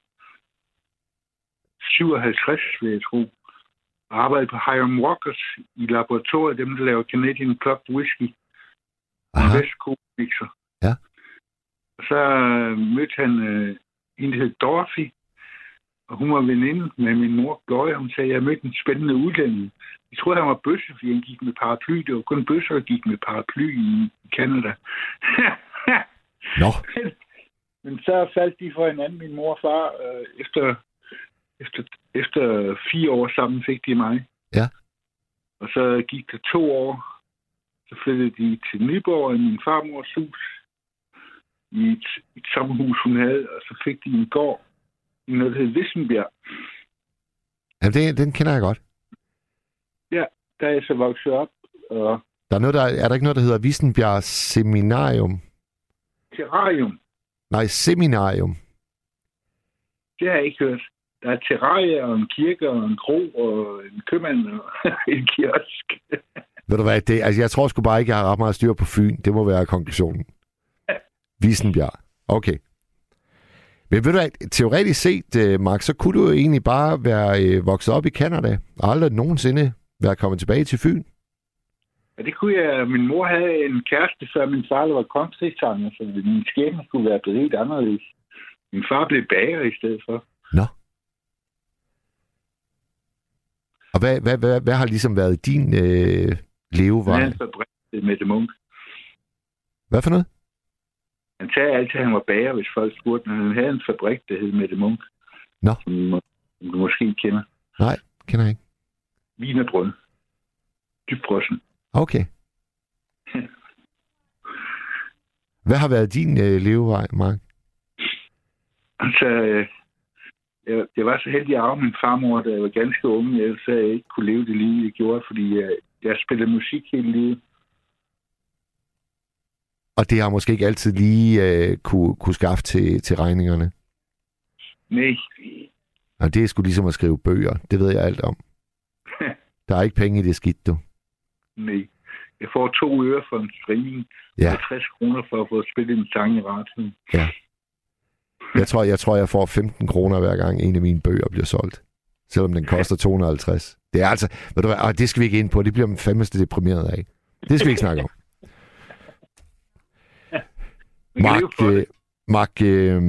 57, vil jeg tro. Og arbejdede på Hiram Walkers i laboratoriet, dem der laver Canadian Club Whisky. Aha. West mixer. Ja. Og så øh, mødte han øh, en, der hed Dorothy, Og hun var veninde med min mor, Gloria. Hun sagde, at jeg mødte en spændende udlænding. Jeg troede, han var bøsse, fordi han gik med paraply. Det var kun bøsser, der gik med paraply i Canada. Nå, Men så faldt de for hinanden, min mor og far. Øh, efter, efter, efter fire år sammen fik de mig. Ja. Og så gik der to år. Så flyttede de til Nyborg i min farmors hus. I et, et sommerhus, hun havde. Og så fik de en gård i noget, der hed Vissenbjerg. Jamen, det, den kender jeg godt. Der er jeg så vokset op. Og Der er, noget, der, er der ikke noget, der hedder Vissenbjerg Seminarium? terrarium, Nej, Seminarium. det har jeg ikke hørt. Der er terrarie og en kirke og en kro og en købmand og en kiosk. Ved du hvad, det, altså, jeg tror sgu bare ikke, jeg har ret meget styr på Fyn. Det må være konklusionen. Vissenbjerg. Okay. Men ved du hvad, teoretisk set, øh, Mark, så kunne du jo egentlig bare være øh, vokset op i Kanada, og aldrig nogensinde være kommet tilbage til Fyn. Ja, det kunne jeg. Min mor havde en kæreste, før min far var konstrigssanger, så min skæbne skulle være blevet helt anderledes. Min far blev bager i stedet for. Nå. Og hvad, hvad, hvad, hvad har ligesom været din øh, Han levevej? havde en fabrik med det munk. Hvad for noget? Han sagde altid, at han var bager, hvis folk spurgte, men han havde en fabrik, der hed Mette Munk. Nå. Som, må- som du måske kender. Nej, kender jeg ikke. Vinerbrød. Dybfrossen. Okay. Hvad har været din øh, levevej, Mark? Altså, øh, jeg, jeg var så heldig at arve min farmor, da jeg var ganske ung. Jeg jeg ikke kunne leve det liv, jeg gjorde, fordi jeg, jeg spillede musik hele livet. Og det har måske ikke altid lige øh, kunne, kunne skaffe til, til regningerne. Nej, Og det er sgu ligesom at skrive bøger. Det ved jeg alt om. Der er ikke penge i det skidt, du. nej. Jeg får to øre for en streaming, Ja. og 60 kroner for at få spillet en sang i radioen. Jeg tror, jeg tror, jeg får 15 kroner hver gang en af mine bøger bliver solgt. Selvom den koster 250. Det er altså, ved du hvad, ah, det skal vi ikke ind på. Det bliver man fandmest deprimeret af. Det skal vi ikke snakke om. Mark, øh, Mark øh,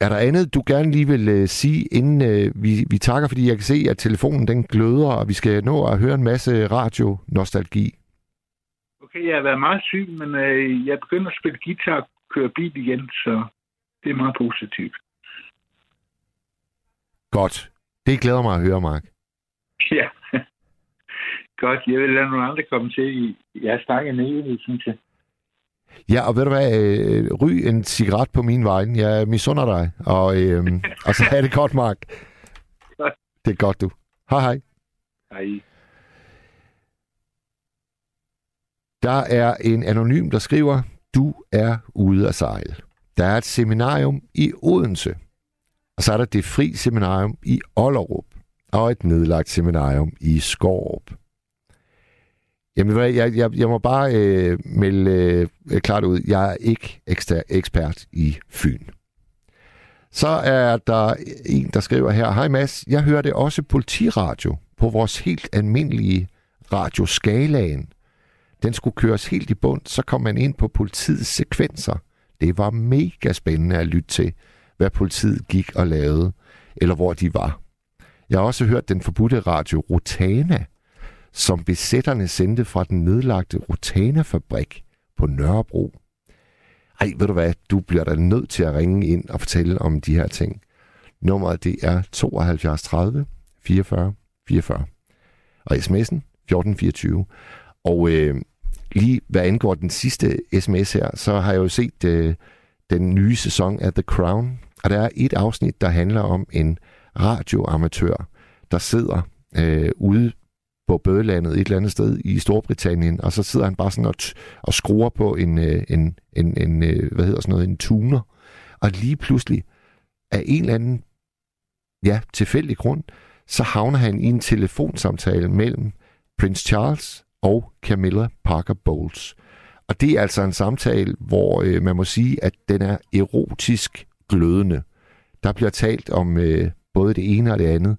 er der andet, du gerne lige vil øh, sige, inden øh, vi, vi takker, fordi jeg kan se, at telefonen den gløder, og vi skal nå at høre en masse radio-nostalgi. Okay, jeg har været meget syg, men øh, jeg begynder at spille guitar og køre bil igen, så det er meget positivt. Godt. Det glæder mig at høre, Mark. Ja. Godt, jeg vil lade nogle andre komme til. Jeg en evighed, synes jeg. Ja, og ved du hvad, øh, ryg en cigaret på min vej. Jeg misunder dig, og, øh, og så er det godt, Mark. Det er godt, du. Hej, hej. Hej. Der er en anonym, der skriver, du er ude at sejle. Der er et seminarium i Odense, og så er der det fri seminarium i Ollerup, og et nedlagt seminarium i Skorup. Jamen, jeg, jeg, jeg må bare øh, melde øh, klart ud, jeg er ikke ekster, ekspert i Fyn. Så er der en, der skriver her, Hej Mads, jeg hørte også politiradio på vores helt almindelige radioskalaen. Den skulle køres helt i bund, så kom man ind på politiets sekvenser. Det var mega spændende at lytte til, hvad politiet gik og lavede, eller hvor de var. Jeg har også hørt den forbudte radio Rotana, som besætterne sendte fra den nedlagte Rotana-fabrik på Nørrebro. Ej, ved du hvad, du bliver da nødt til at ringe ind og fortælle om de her ting. Nummeret det er 72 30 44 44. Og sms'en 1424. Og øh, lige hvad angår den sidste sms her, så har jeg jo set øh, den nye sæson af The Crown. Og der er et afsnit, der handler om en radioamatør, der sidder øh, ude på bødelandet et eller andet sted i Storbritannien, og så sidder han bare sådan og, t- og skruer på en, øh, en, en, en øh, hvad hedder sådan noget, en tuner. Og lige pludselig, af en eller anden, ja, tilfældig grund, så havner han i en telefonsamtale mellem Prince Charles og Camilla Parker Bowles. Og det er altså en samtale, hvor øh, man må sige, at den er erotisk glødende. Der bliver talt om øh, både det ene og det andet.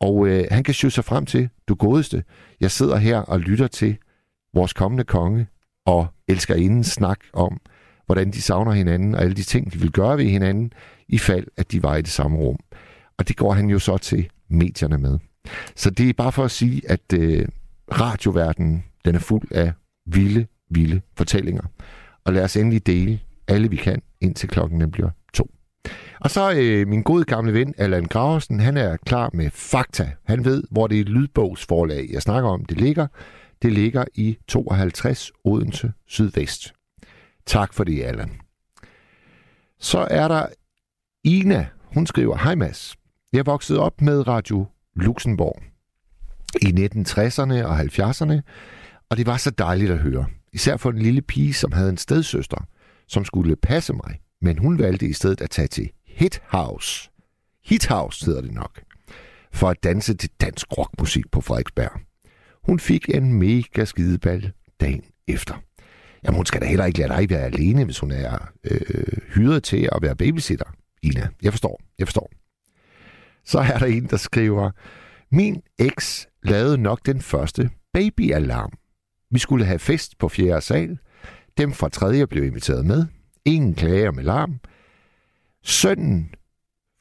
Og øh, han kan skyde sig frem til, du godeste, jeg sidder her og lytter til vores kommende konge og elsker inden snak om, hvordan de savner hinanden og alle de ting, de vil gøre ved hinanden, i fald at de var i det samme rum. Og det går han jo så til medierne med. Så det er bare for at sige, at øh, radioverdenen, den er fuld af vilde, vilde fortællinger. Og lad os endelig dele alle vi kan, indtil klokken den bliver to. Og så øh, min gode gamle ven, Allan Graversen, han er klar med fakta. Han ved, hvor det lydbogsforlag, jeg snakker om, det ligger. Det ligger i 52 Odense Sydvest. Tak for det, Allan. Så er der Ina. Hun skriver, Hej Mads. Jeg voksede op med Radio Luxembourg i 1960'erne og 70'erne, og det var så dejligt at høre. Især for en lille pige, som havde en stedsøster, som skulle passe mig, men hun valgte i stedet at tage til Hit House. Hit House hedder det nok. For at danse til dansk rockmusik på Frederiksberg. Hun fik en mega skideball dagen efter. Jamen, hun skal da heller ikke lade dig være alene, hvis hun er øh, hyret til at være babysitter. Ina, jeg forstår, jeg forstår. Så er der en, der skriver, min eks lavede nok den første babyalarm. Vi skulle have fest på fjerde sal. Dem fra tredje blev inviteret med. Ingen klager med larm. Sønnen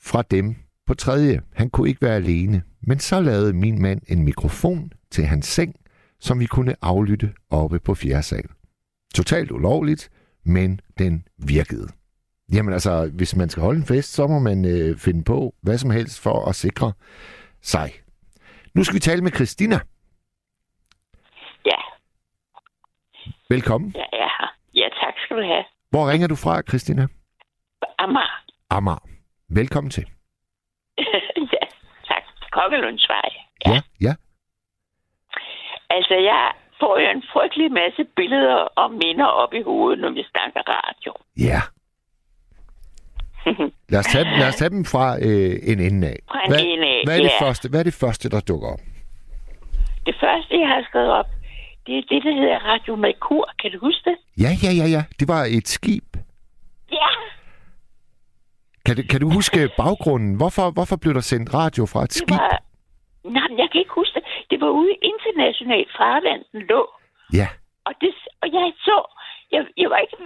fra dem på tredje, han kunne ikke være alene, men så lavede min mand en mikrofon til hans seng, som vi kunne aflytte oppe på fjerde sal. Totalt ulovligt, men den virkede. Jamen altså, hvis man skal holde en fest, så må man øh, finde på hvad som helst for at sikre sig. Nu skal vi tale med Christina. Ja. Velkommen. Er her. Ja, tak skal du have. Hvor ringer du fra, Christina? Amager. Amager. Velkommen til. ja, tak. Kongelundsvej. Ja. ja, ja. Altså, jeg får jo en frygtelig masse billeder og minder op i hovedet, når vi snakker radio. Ja. lad, os tage, lad os tage dem fra øh, en ende af. Fra en hvad, ende af, hvad, er det ja. første, hvad er det første, der dukker op? Det første, jeg har skrevet op, det er det, der hedder Radio Merkur. Kan du huske det? Ja, ja, ja, ja. Det var et skib. Ja. Kan, du- kan du huske baggrunden? Hvorfor, hvorfor blev der sendt radio fra et Det skib? var... Nej, jeg kan ikke huske det. Det var ude i internationalt farvand, den lå. Ja, Og, det, og jeg så, jeg, jeg var ikke,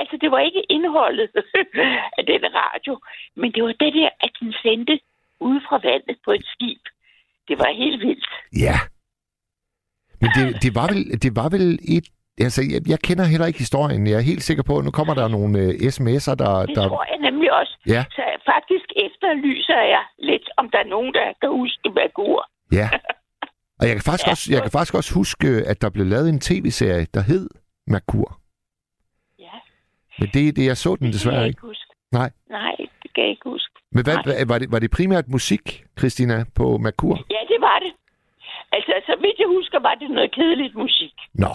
altså det var ikke indholdet af den radio, men det var det der, at den sendte ude fra vandet på et skib. Det var helt vildt. ja. Men det, det, var vel, det var vel et... Altså, jeg, jeg kender heller ikke historien. Jeg er helt sikker på, at nu kommer der nogle øh, sms'er, der... Det der tror jeg nemlig også. Ja. Så faktisk efterlyser jeg lidt, om der er nogen, der kan huske Merkur. Ja. Og jeg kan, faktisk Ja. også, jeg kan faktisk også huske, at der blev lavet en tv-serie, der hed Merkur. Men det, det jeg så den det desværre jeg ikke. huske. Nej. Nej, det kan jeg ikke huske. Men hvad, Nej. var, det, var det primært musik, Christina, på Merkur? Ja, det var det. Altså, så vidt jeg husker, var det noget kedeligt musik. Nå,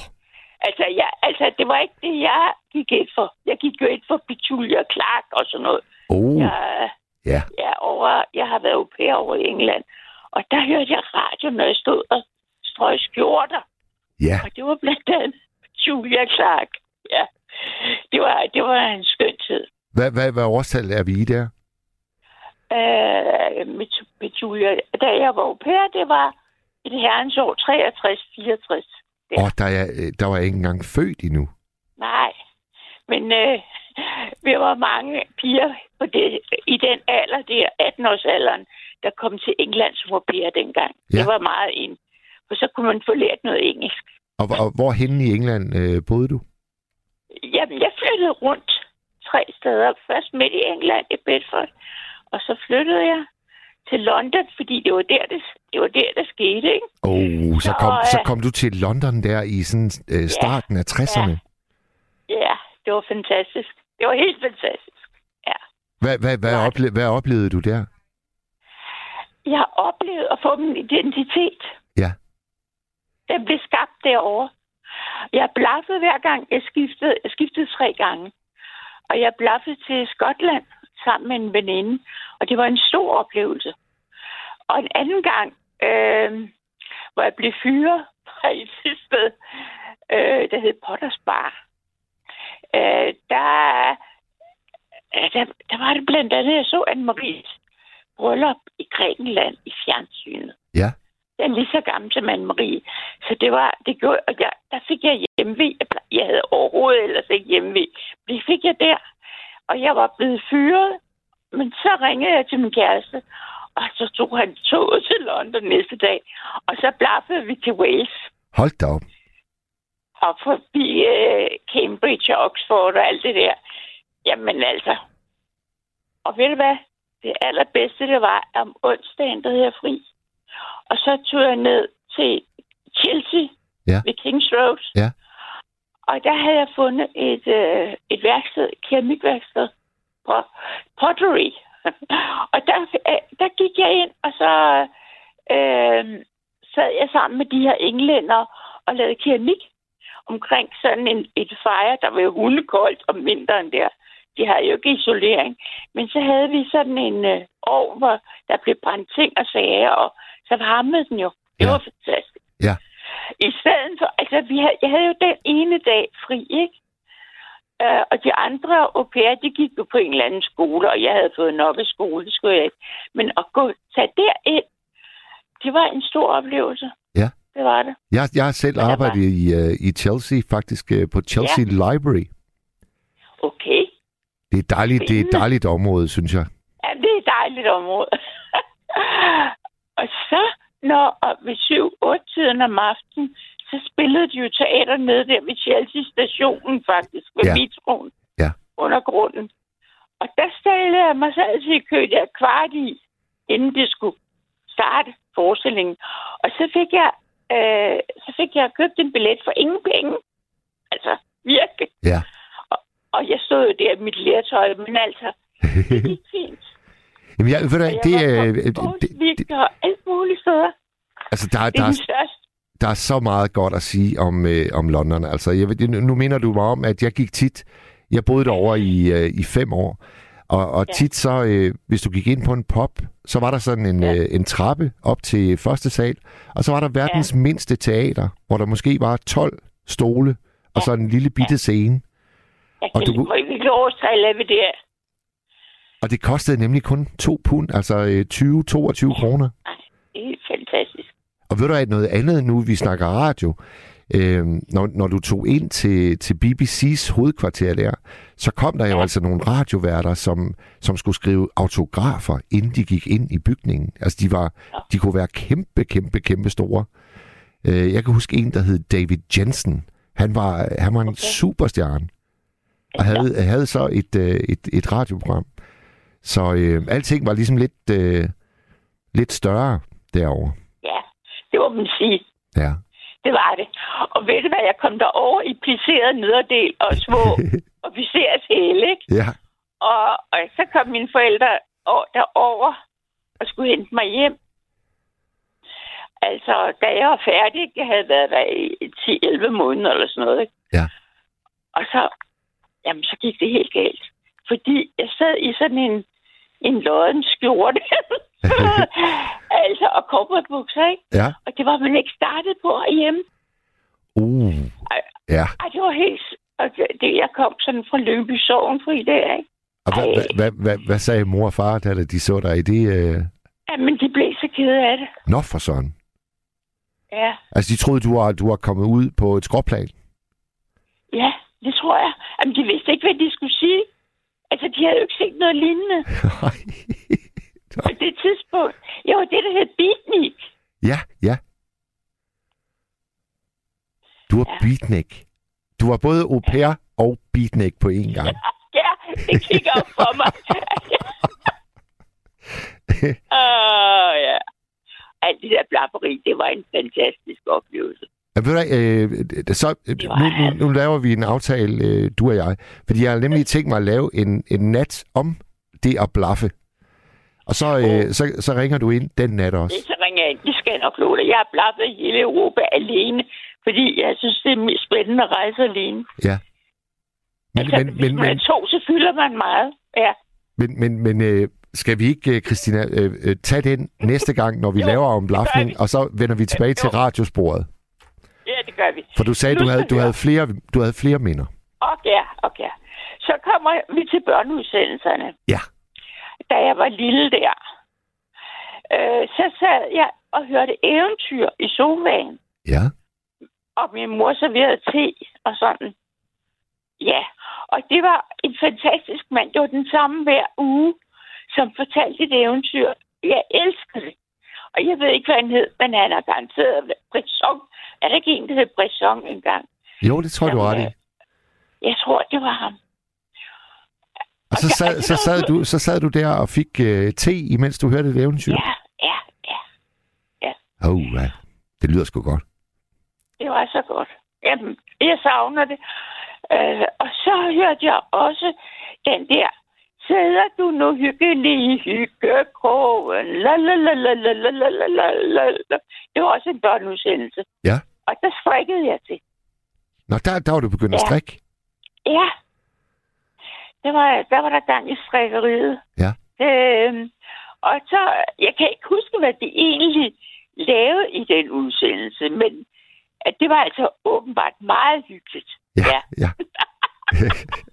Altså, jeg, altså, det var ikke det, jeg gik ind for. Jeg gik jo ind for Petulia Clark og sådan noget. oh, Jeg, ja. jeg, over, jeg har været au pair over i England, og der hørte jeg radio, når jeg stod og strøg skjorter. Ja, Og det var blandt andet Julia Clark. Ja, det var, det var en skøn tid. hvad, hvad, hvad årstal er vi i der? Øh, med, med Julia. Da jeg var au pair, det var et herrens år 63-64. Åh, oh, der, er, øh, der var jeg ikke engang født endnu. Nej, men øh, vi var mange piger på det, i den alder, det er 18-årsalderen, der kom til England som au pair dengang. Ja. Det var meget ind. For så kunne man få lært noget engelsk. Og, og hvor henne i England øh, boede du? Jamen, jeg flyttede rundt tre steder. Først midt i England i Bedford, og så flyttede jeg til London, fordi det var der, det, det, var der, der skete, ikke? Oh, så, kom, så øh, kom du til London der i sådan, øh, starten af 60'erne. Ja, det var fantastisk. Det var helt fantastisk. Ja. Hvad, hvad, hvad, ople- hvad oplevede du der? Jeg har oplevet at få min identitet. Ja. Den blev skabt derovre. Jeg blaffede hver gang, jeg skiftede. Jeg skiftede tre gange. Og jeg blaffede til Skotland sammen med en veninde. Og det var en stor oplevelse. Og en anden gang, øh, hvor jeg blev fyret fra et sted, øh, der hed Potters Bar. Øh, der, der, der var det blandt andet, jeg så Anne-Maries bryllup i Grækenland i fjernsynet. Ja. Jeg er lige så gammel som Anne-Marie. Så det var, det gjorde, og jeg, der fik jeg hjemme jeg, havde overhovedet ellers ikke hjemme Det fik jeg der. Og jeg var blevet fyret. Men så ringede jeg til min kæreste, Og så tog han toget til London næste dag, og så blaffede vi til Wales. Hold da op. Og forbi øh, Cambridge og Oxford og alt det der. Jamen altså. Og ved du hvad? Det allerbedste, det var om onsdagen, der havde jeg fri. Og så tog jeg ned til Chelsea Ja. ved Kings Road. Ja. Og der havde jeg fundet et, øh, et værksted, et keramikværksted, på pottery. og der, øh, der gik jeg ind, og så øh, sad jeg sammen med de her englænder og lavede keramik omkring sådan en, et fejre, der var hundekoldt om vinteren der. De havde jo ikke isolering. Men så havde vi sådan en øh, ovn, hvor der blev brændt ting og sager, og så varmede den jo. Det Ja. var fantastisk. Ja. I stedet for, altså vi havde, jeg havde jo den ene dag fri, ikke? Uh, og de andre au pair, de gik jo på en eller anden skole, og jeg havde fået nok af skole, skulle jeg ikke. Men at gå, tage derind, det var en stor oplevelse. Ja. Det var det. Jeg, jeg har selv arbejdet i, uh, i Chelsea, faktisk uh, på Chelsea ja. Library. Okay. Det er, dejligt, det er et dejligt område, synes jeg. Ja, det er et dejligt område. og så, når og ved 7-8-tiden om aftenen, så spillede de jo teater nede der ved Chelsea stationen faktisk, ved Ja. metroen. Ja. Under grunden. Og der stillede jeg mig så altid i kø der kvart i, inden det skulle starte forestillingen. Og så fik jeg, øh, så fik jeg købt en billet for ingen penge. Altså, virkelig. Ja. Og, og jeg stod jo der i mit lærtøj, men altså, det gik fint. Jamen, jeg, ved du, Og det, jeg er, var det, på det, det, og alt muligt steder. altså, der, Det der, er den er, største. der er så meget godt at sige om, øh, om London. Altså, jeg, nu minder du mig om, at jeg gik tit... Jeg boede derovre i, øh, i fem år. Og, og Ja. tit så, øh, hvis du gik ind på en pop, så var der sådan en, Ja. øh, en trappe op til første sal. Og så var der verdens mindste teater, hvor der måske var 12 stole og så en lille bitte scene. Jeg Og kan du- ikke ved det her. Og det kostede nemlig kun to pund, altså øh, 20-22 kroner. Det er helt fantastisk. Og ved du at noget andet nu, vi snakker radio, øh, når, når du tog ind til, til BBC's hovedkvarter der, så kom der jo Ja. altså nogle radioværter, som, som skulle skrive autografer, inden de gik ind i bygningen. Altså de, var, Ja. de kunne være kæmpe, kæmpe, kæmpe store. Øh, jeg kan huske en, der hed David Jensen. Han var, han var en Okay. superstjerne, og havde, havde så et, øh, et, et radioprogram. Så øh, alting var ligesom lidt, øh, lidt større derovre. Ja, det må man sige. Ja. Det var det. Og ved du hvad, jeg kom derover i pliceret nederdel og små officers hæle, ikke? Ja. Og, og så kom mine forældre derover og skulle hente mig hjem. Altså, da jeg var færdig, jeg havde været der i 10-11 måneder eller sådan noget, ikke? Ja. Og så, jamen, så gik det helt galt. Fordi jeg sad i sådan en, en lodden skjorte. altså, og korporatbukser, ikke? Ja. Og det var man ikke startet på herhjemme. Uh. Ja. Ej, det var helt... Og det, det, jeg kom sådan fra Lyngby Sovnfri der, ikke? Og hvad, hvad, hvad, hvad, hvad sagde mor og far, da de så dig i det? Øh... Jamen, de blev så kede af det. Nå for sådan. Ja, Altså, de troede, du var, du var kommet ud på et skråplan. ja, det tror jeg. Jamen, de vidste ikke, hvad de skulle sige. Altså, de havde jo ikke set noget lignende Nej. på det tidspunkt. Jo, det, der hed beatnik. ja, ja. Du var Ja. beatnik. Du var både au pair og beatnik på én gang. Ja, det gik op for mig. Åh, uh, ja. Alt det der blafferi, det var en fantastisk oplevelse. Ja, ved du, hvad, øh, så, øh, nu, nu, nu laver vi en aftale, øh, du og jeg. Fordi jeg har nemlig tænkt mig at lave en, en nat om det at blaffe. Og så, øh, så, så ringer du ind den nat også. Det så ringer jeg ind. Det skal jeg nok love dig. Jeg har blaffet hele Europa alene, fordi jeg synes, det er mest spændende at rejse alene. Ja. Men, altså, men, men, man er men, to, så fylder man meget. Ja. men, men, men øh, skal vi ikke, øh, Christina, øh, øh, tage den næste gang, når vi Jo, laver om blafning, og så vender vi tilbage til Jo. radiosporet? Ja, det gør vi. For du sagde, du havde, du havde, flere, du havde flere minder. Okay, okay. Så kommer vi til børneudsendelserne. Ja. Da jeg var lille der, øh, så sad jeg og hørte eventyr i sofaen, Ja. og min mor serverede te og sådan. Ja, og det var en fantastisk mand. Det var den samme hver uge, som fortalte et eventyr jeg elsker det. Og jeg ved ikke, hvad han hed, men han har garanteret Brisson. Er der ikke en, der hed Brisson engang? Jo, det tror jeg, du ret i. Jeg tror, det var ham. Og så sad, så sad, du, så sad du der og fik uh, te, imens du hørte et eventyr? Ja, ja, ja. Oh, ja. Det lyder sgu godt. Det var så godt. Jamen, jeg savner det. Øh, og så hørte jeg også den der, sidder du nu hyggelig i hyggekrogen, la la la la la la la la la la. Det var også en børneudsendelse. Ja. Og der strikkede jeg til. Nå, der, der var du begyndt at Ja. strikke. Ja. Der var, der var der gang i strikkeriet. Ja. Øhm, og så, jeg kan ikke huske, hvad de egentlig lavede i den udsendelse, men at det var altså åbenbart meget hyggeligt. Ja, Ja. ja.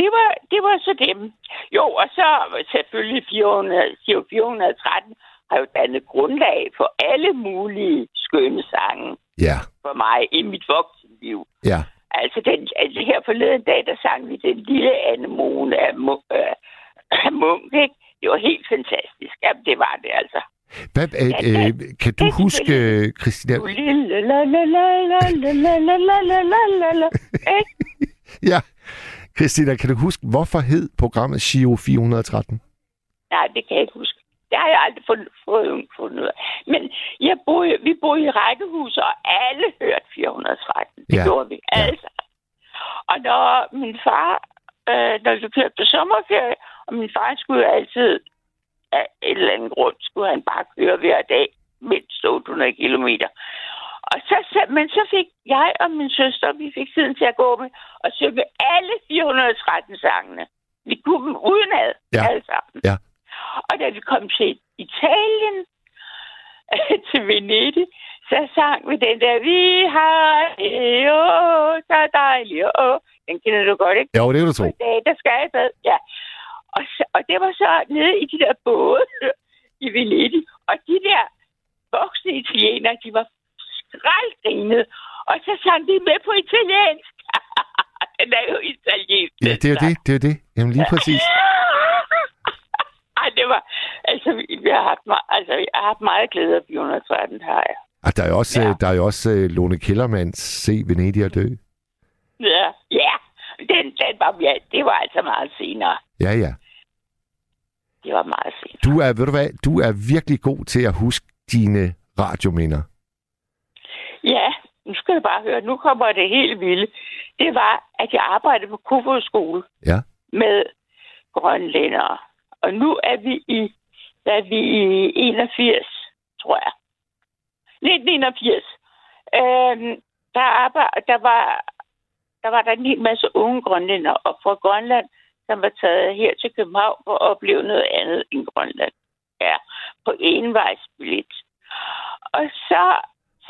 Det var, det var så dem. Jo, og så selvfølgelig 400, 413 har jo dannet grundlag for alle mulige skønne sange Ja, for mig i mit voksenliv. ja. Altså, den, altså her forleden dag, der sang vi den lille anemone af, Mu- øh, af Munk, ikke? Det var helt fantastisk. Jamen, det var det altså. Hvad, øh, øh, kan du er huske, øh, Christina... Du lille la la la la la la la la la la la la Ikke? Ja, Christina, kan du huske, hvorfor hed programmet Giro 413? Nej, det kan jeg ikke huske. Det har jeg aldrig fundet, fundet, fundet ud af. Men jeg boede, vi boede i rækkehus, og alle hørte 413. Det Ja. gjorde vi Ja. alle sammen. Og når min far, øh, når vi kørte på sommerferie, og min far skulle altid af et eller andet grund, skulle han bare køre hver dag mindst 800 kilometer. Og så, så, men så fik jeg og min søster, vi fik tiden til at gå med og synge alle 413 sangene. Vi kunne dem udenad, Ja. alle sammen. Ja. Og da vi kom til Italien, til Venedig, så sang vi den der, vi har det jo så dejligt, og den kender du godt, ikke? Jo, det er du tro. Dag, der skal jeg bad. Ja. Og, så, og det var så nede i de der både i Venedig. Og de der voksne italienere, de var skraldgrinede. Og så sang de med på italiensk. Den er jo italiensk. Ja, det er jo det, det er jo det. Jamen lige præcis. Ej, det var... Altså, vi, vi har haft, altså, jeg har haft meget glæde af 413, det har jeg. Og der er jo også, Ja. ja. der er jo også uh, Lone Kellermans Se Venedig og dø. Ja, ja. Den, den var, ja, det var altså meget senere. Ja, ja. Det var meget senere. Du er, ved du hvad, du er virkelig god til at huske dine radiominder. Ja, nu skal jeg bare høre. Nu kommer det helt vilde. Det var, at jeg arbejdede på Kofod skole Ja. med grønlændere. Og nu er vi i, der er vi i 81, tror jeg. 1981. Øhm, der, arbejde, der, var, der var der en hel masse unge grønlændere og fra Grønland, som var taget her til København for at opleve noget andet end Grønland. Ja, på envejsbillet. Og så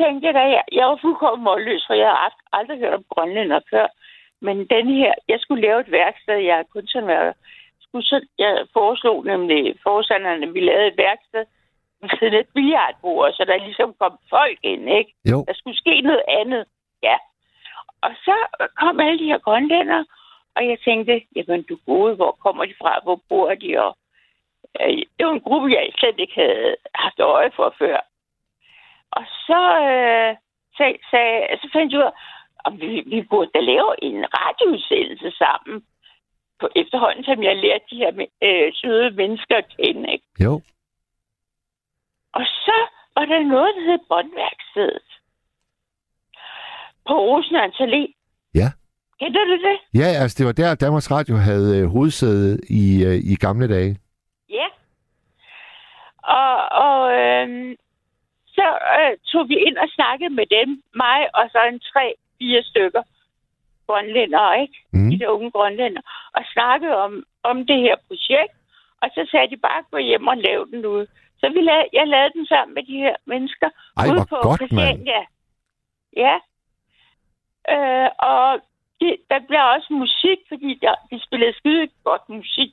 tænkte jeg, da jeg, jeg var fuldkommen målløs, for jeg har ald- aldrig hørt om grønlænder før. Men den her, jeg skulle lave et værksted, jeg er kunsthåndværker. Skulle så, jeg foreslog nemlig forstanderne, vi lavede et værksted ved et billiardbord, så der ligesom kom folk ind, ikke? Jo, Der skulle ske noget andet, ja. Og så kom alle de her grønlænder, og jeg tænkte, jamen du gode, hvor kommer de fra, hvor bor de? Og, øh, det var en gruppe, jeg slet ikke havde haft øje for før. Og så, øh, sag, sag, så fandt jeg ud af, vi, vi burde da lave en radioudsendelse sammen, på efterhånden, som jeg lærte de her øh, søde mennesker at kende. Ikke? jo. Og så var der noget, der hed Båndværkstedet. På Rosenørns Allé. Ja. Kender du det? Ja, altså det var der, Danmarks Radio havde øh, hovedsæde i, øh, i gamle dage. Ja. Og, og øhm, så øh, tog vi ind og snakkede med dem, mig og så en tre, fire stykker grønlændere, ikke? Mm. De der unge grønlændere. Og snakkede om, om det her projekt. Og så sagde de bare, gå hjem og lav den ud. Så vi lavede, jeg lavede den sammen med de her mennesker. Ej, ude på godt. Christiania. Ja. Øh, og det, der bliver også musik, fordi der, de spillede skide godt musik.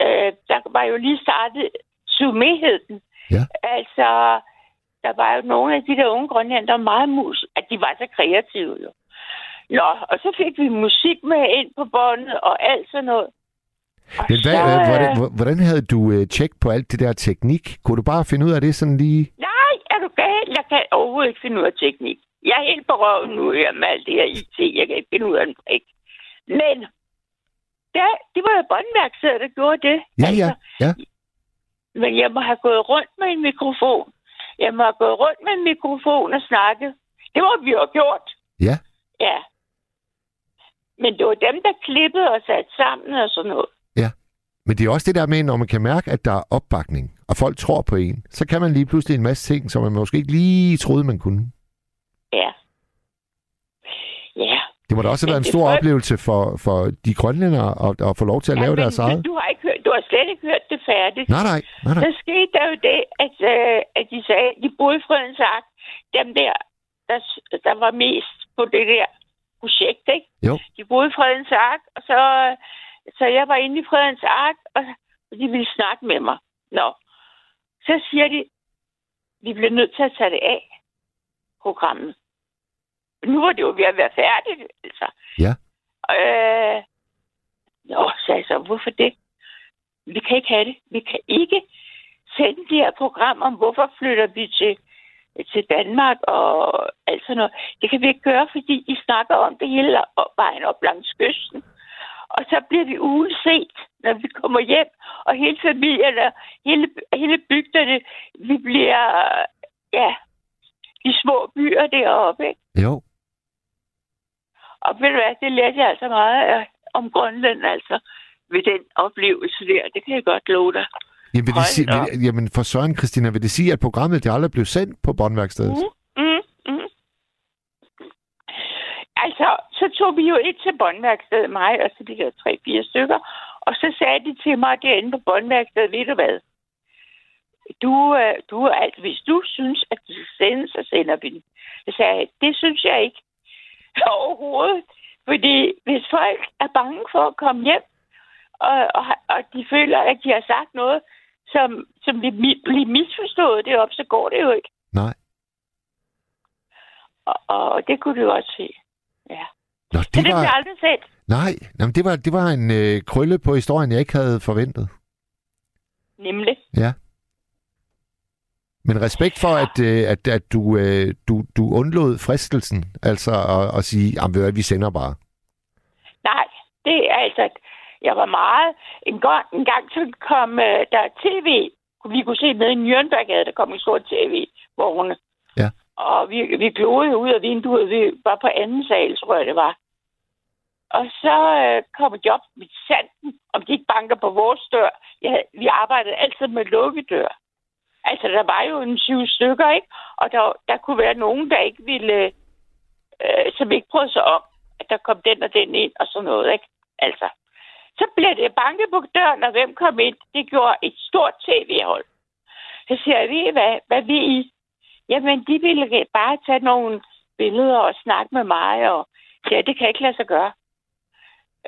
Øh, der var jo lige startet Sumeheden. Ja. Altså, der var jo nogle af de der unge grønlænder, meget mus, at de var så kreative jo. Nå, og så fik vi musik med ind på båndet og alt sådan noget. Og Men hvad, så, øh, øh, hvordan, hvor- hvordan havde du øh, tjek på alt det der teknik? Kunne du bare finde ud af det sådan lige? Nej, er du gal? Jeg kan overhovedet ikke finde ud af teknik. Jeg er helt på røven nu her med alt det her IT. Jeg kan ikke finde ud af en prik. Men der, det var jo båndværkstedet, der gjorde det. Ja, ja, ja. Men jeg må have gået rundt med en mikrofon. Jeg må gået rundt med en mikrofon og snakket. Det må vi jo gjort. Ja. Ja. Men det var dem, der klippede og satte sammen og sådan noget. Men det er også det der med, når man kan mærke, at der er opbakning, og folk tror på en, så kan man lige pludselig en masse ting, som man måske ikke lige troede, man kunne. Ja. Det må da også have været en stor oplevelse for, for de grønlændere at, at få lov til at lave ja, deres men eget. Du, har ikke hørt, du har slet ikke hørt det færdigt. Nej, nej, nej, nej. Så skete der jo det, at, øh, at de sagde, de boede i Fredens Ark. Dem der, der, der var mest på det der projekt, ikke? Jo. De boede i Fredens Ark, og så, så jeg var inde i Fredens Ark, og de ville snakke med mig. Nå. Så siger de, vi bliver nødt til at tage det af, programmet. Nu var det jo ved at være færdigt, altså. Ja. Øh, Nå, sagde jeg så, hvorfor det? Vi kan ikke have det. Vi kan ikke sende de her program om, hvorfor flytter vi til, til Danmark og alt sådan noget. Det kan vi ikke gøre, fordi de snakker om det hele op- vejen op langs kysten. Og så bliver vi uanset, når vi kommer hjem, og hele familien og hele, hele bygderne, vi bliver, ja, de små byer deroppe, ikke? Jo. Og ved du hvad, det lærte jeg altså meget af, om Grønland, altså, ved den oplevelse der. Det kan jeg godt love dig. Jamen, vil det sige, vil, jamen for Søren Christina, vil det sige, at programmet det aldrig blev sendt på båndværkstedet? Mm, mm, mm. Altså, så tog vi jo ind til båndværkstedet, mig og så de der tre-fire stykker, og så sagde de til mig derinde på båndværkstedet, ved du hvad? Du, øh, du alt, hvis du synes, at det sendes, så sender vi den. Så sagde jeg, det synes jeg ikke overhovedet. Fordi hvis folk er bange for at komme hjem, og, og, og de føler, at de har sagt noget, som, som bliver mi- bliver misforstået deroppe, så går det jo ikke. Nej. Og, og det kunne du også se. Ja. Nå, Så det det blev var, aldrig set. nej, jamen, det var, det var en øh, krølle på historien, jeg ikke havde forventet. Nemlig. Ja. Men respekt for, at, øh, at, at du, øh, du, du undlod fristelsen, altså at, at sige, at vi sender bare. Nej, det er altså... Jeg var meget... En gang, en gang så kom øh, der tv. Vi kunne se med i Nürnberg, der kom en stor tv-vogne. Ja. Og vi, vi glodede ud af vinduet. Vi var på anden sal, tror jeg det var. Og så øh, kom et job med sanden, om de ikke banker på vores dør. Ja, vi arbejdede altid med lukkedør. Altså, der var jo en syv stykker, ikke? Og der, der kunne være nogen, der ikke ville... Øh, som ikke prøvede sig om, at der kom den og den ind og sådan noget, ikke? Altså. Så blev det banket på døren, og hvem kom ind? Det gjorde et stort tv-hold. Så siger jeg, ved I hvad, hvad vil I? Jamen, de ville bare tage nogle billeder og snakke med mig, og ja, det kan ikke lade sig gøre.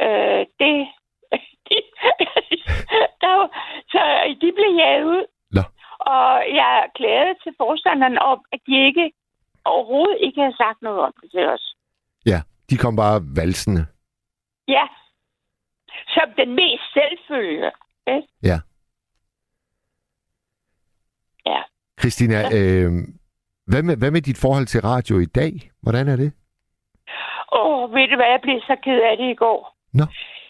Øh, det... De, der, var- så de blev jaget ud. Og jeg klagede til forstanderen om, at de ikke overhovedet ikke havde sagt noget om det til os. Ja, de kom bare valsende. Ja. Som den mest selvfølge. Ikke? Ja. Ja. Christina, øh, hvad, med, hvad med dit forhold til radio i dag? Hvordan er det? Åh, ved du hvad, jeg blev så ked af det i går. Nå.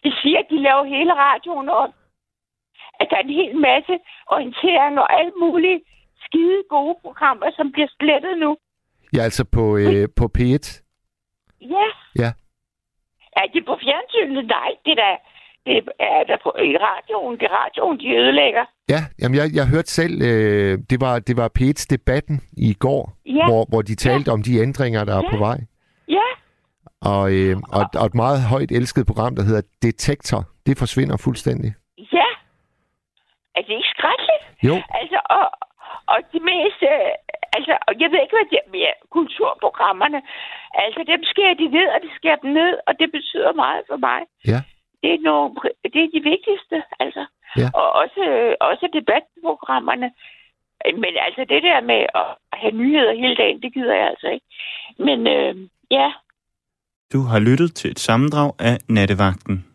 De siger, at de laver hele radioen om. At der er en hel masse orientering og alt muligt skide gode programmer, som bliver slettet nu. Ja, altså på, øh, på P1. Ja. Ja. Er de på fjernsynet? Nej, det er der, det er der på, i radioen. Det er radioen, de ødelægger. Ja, jamen jeg, jeg hørte selv, øh, det var, det var P1's debatten i går, Ja. hvor, hvor de talte om de ændringer, der er Ja. på vej. Ja. Og, øh, og, og et meget højt elsket program, der hedder Detektor, det forsvinder fuldstændig. Er det ikke skrækkeligt? Jo, Altså, og, og de mest, øh, Altså, jeg ved ikke, hvad det er. Kulturprogrammerne, altså dem skærer de ned, og de skærer dem ned, og det betyder meget for mig. Ja. Det er, nogle, det er de vigtigste, altså. Ja. Og også, også debatprogrammerne. Men altså, det der med at have nyheder hele dagen, det gider jeg altså ikke. Men øh, ja, Du har lyttet til et sammendrag af Nattevagten.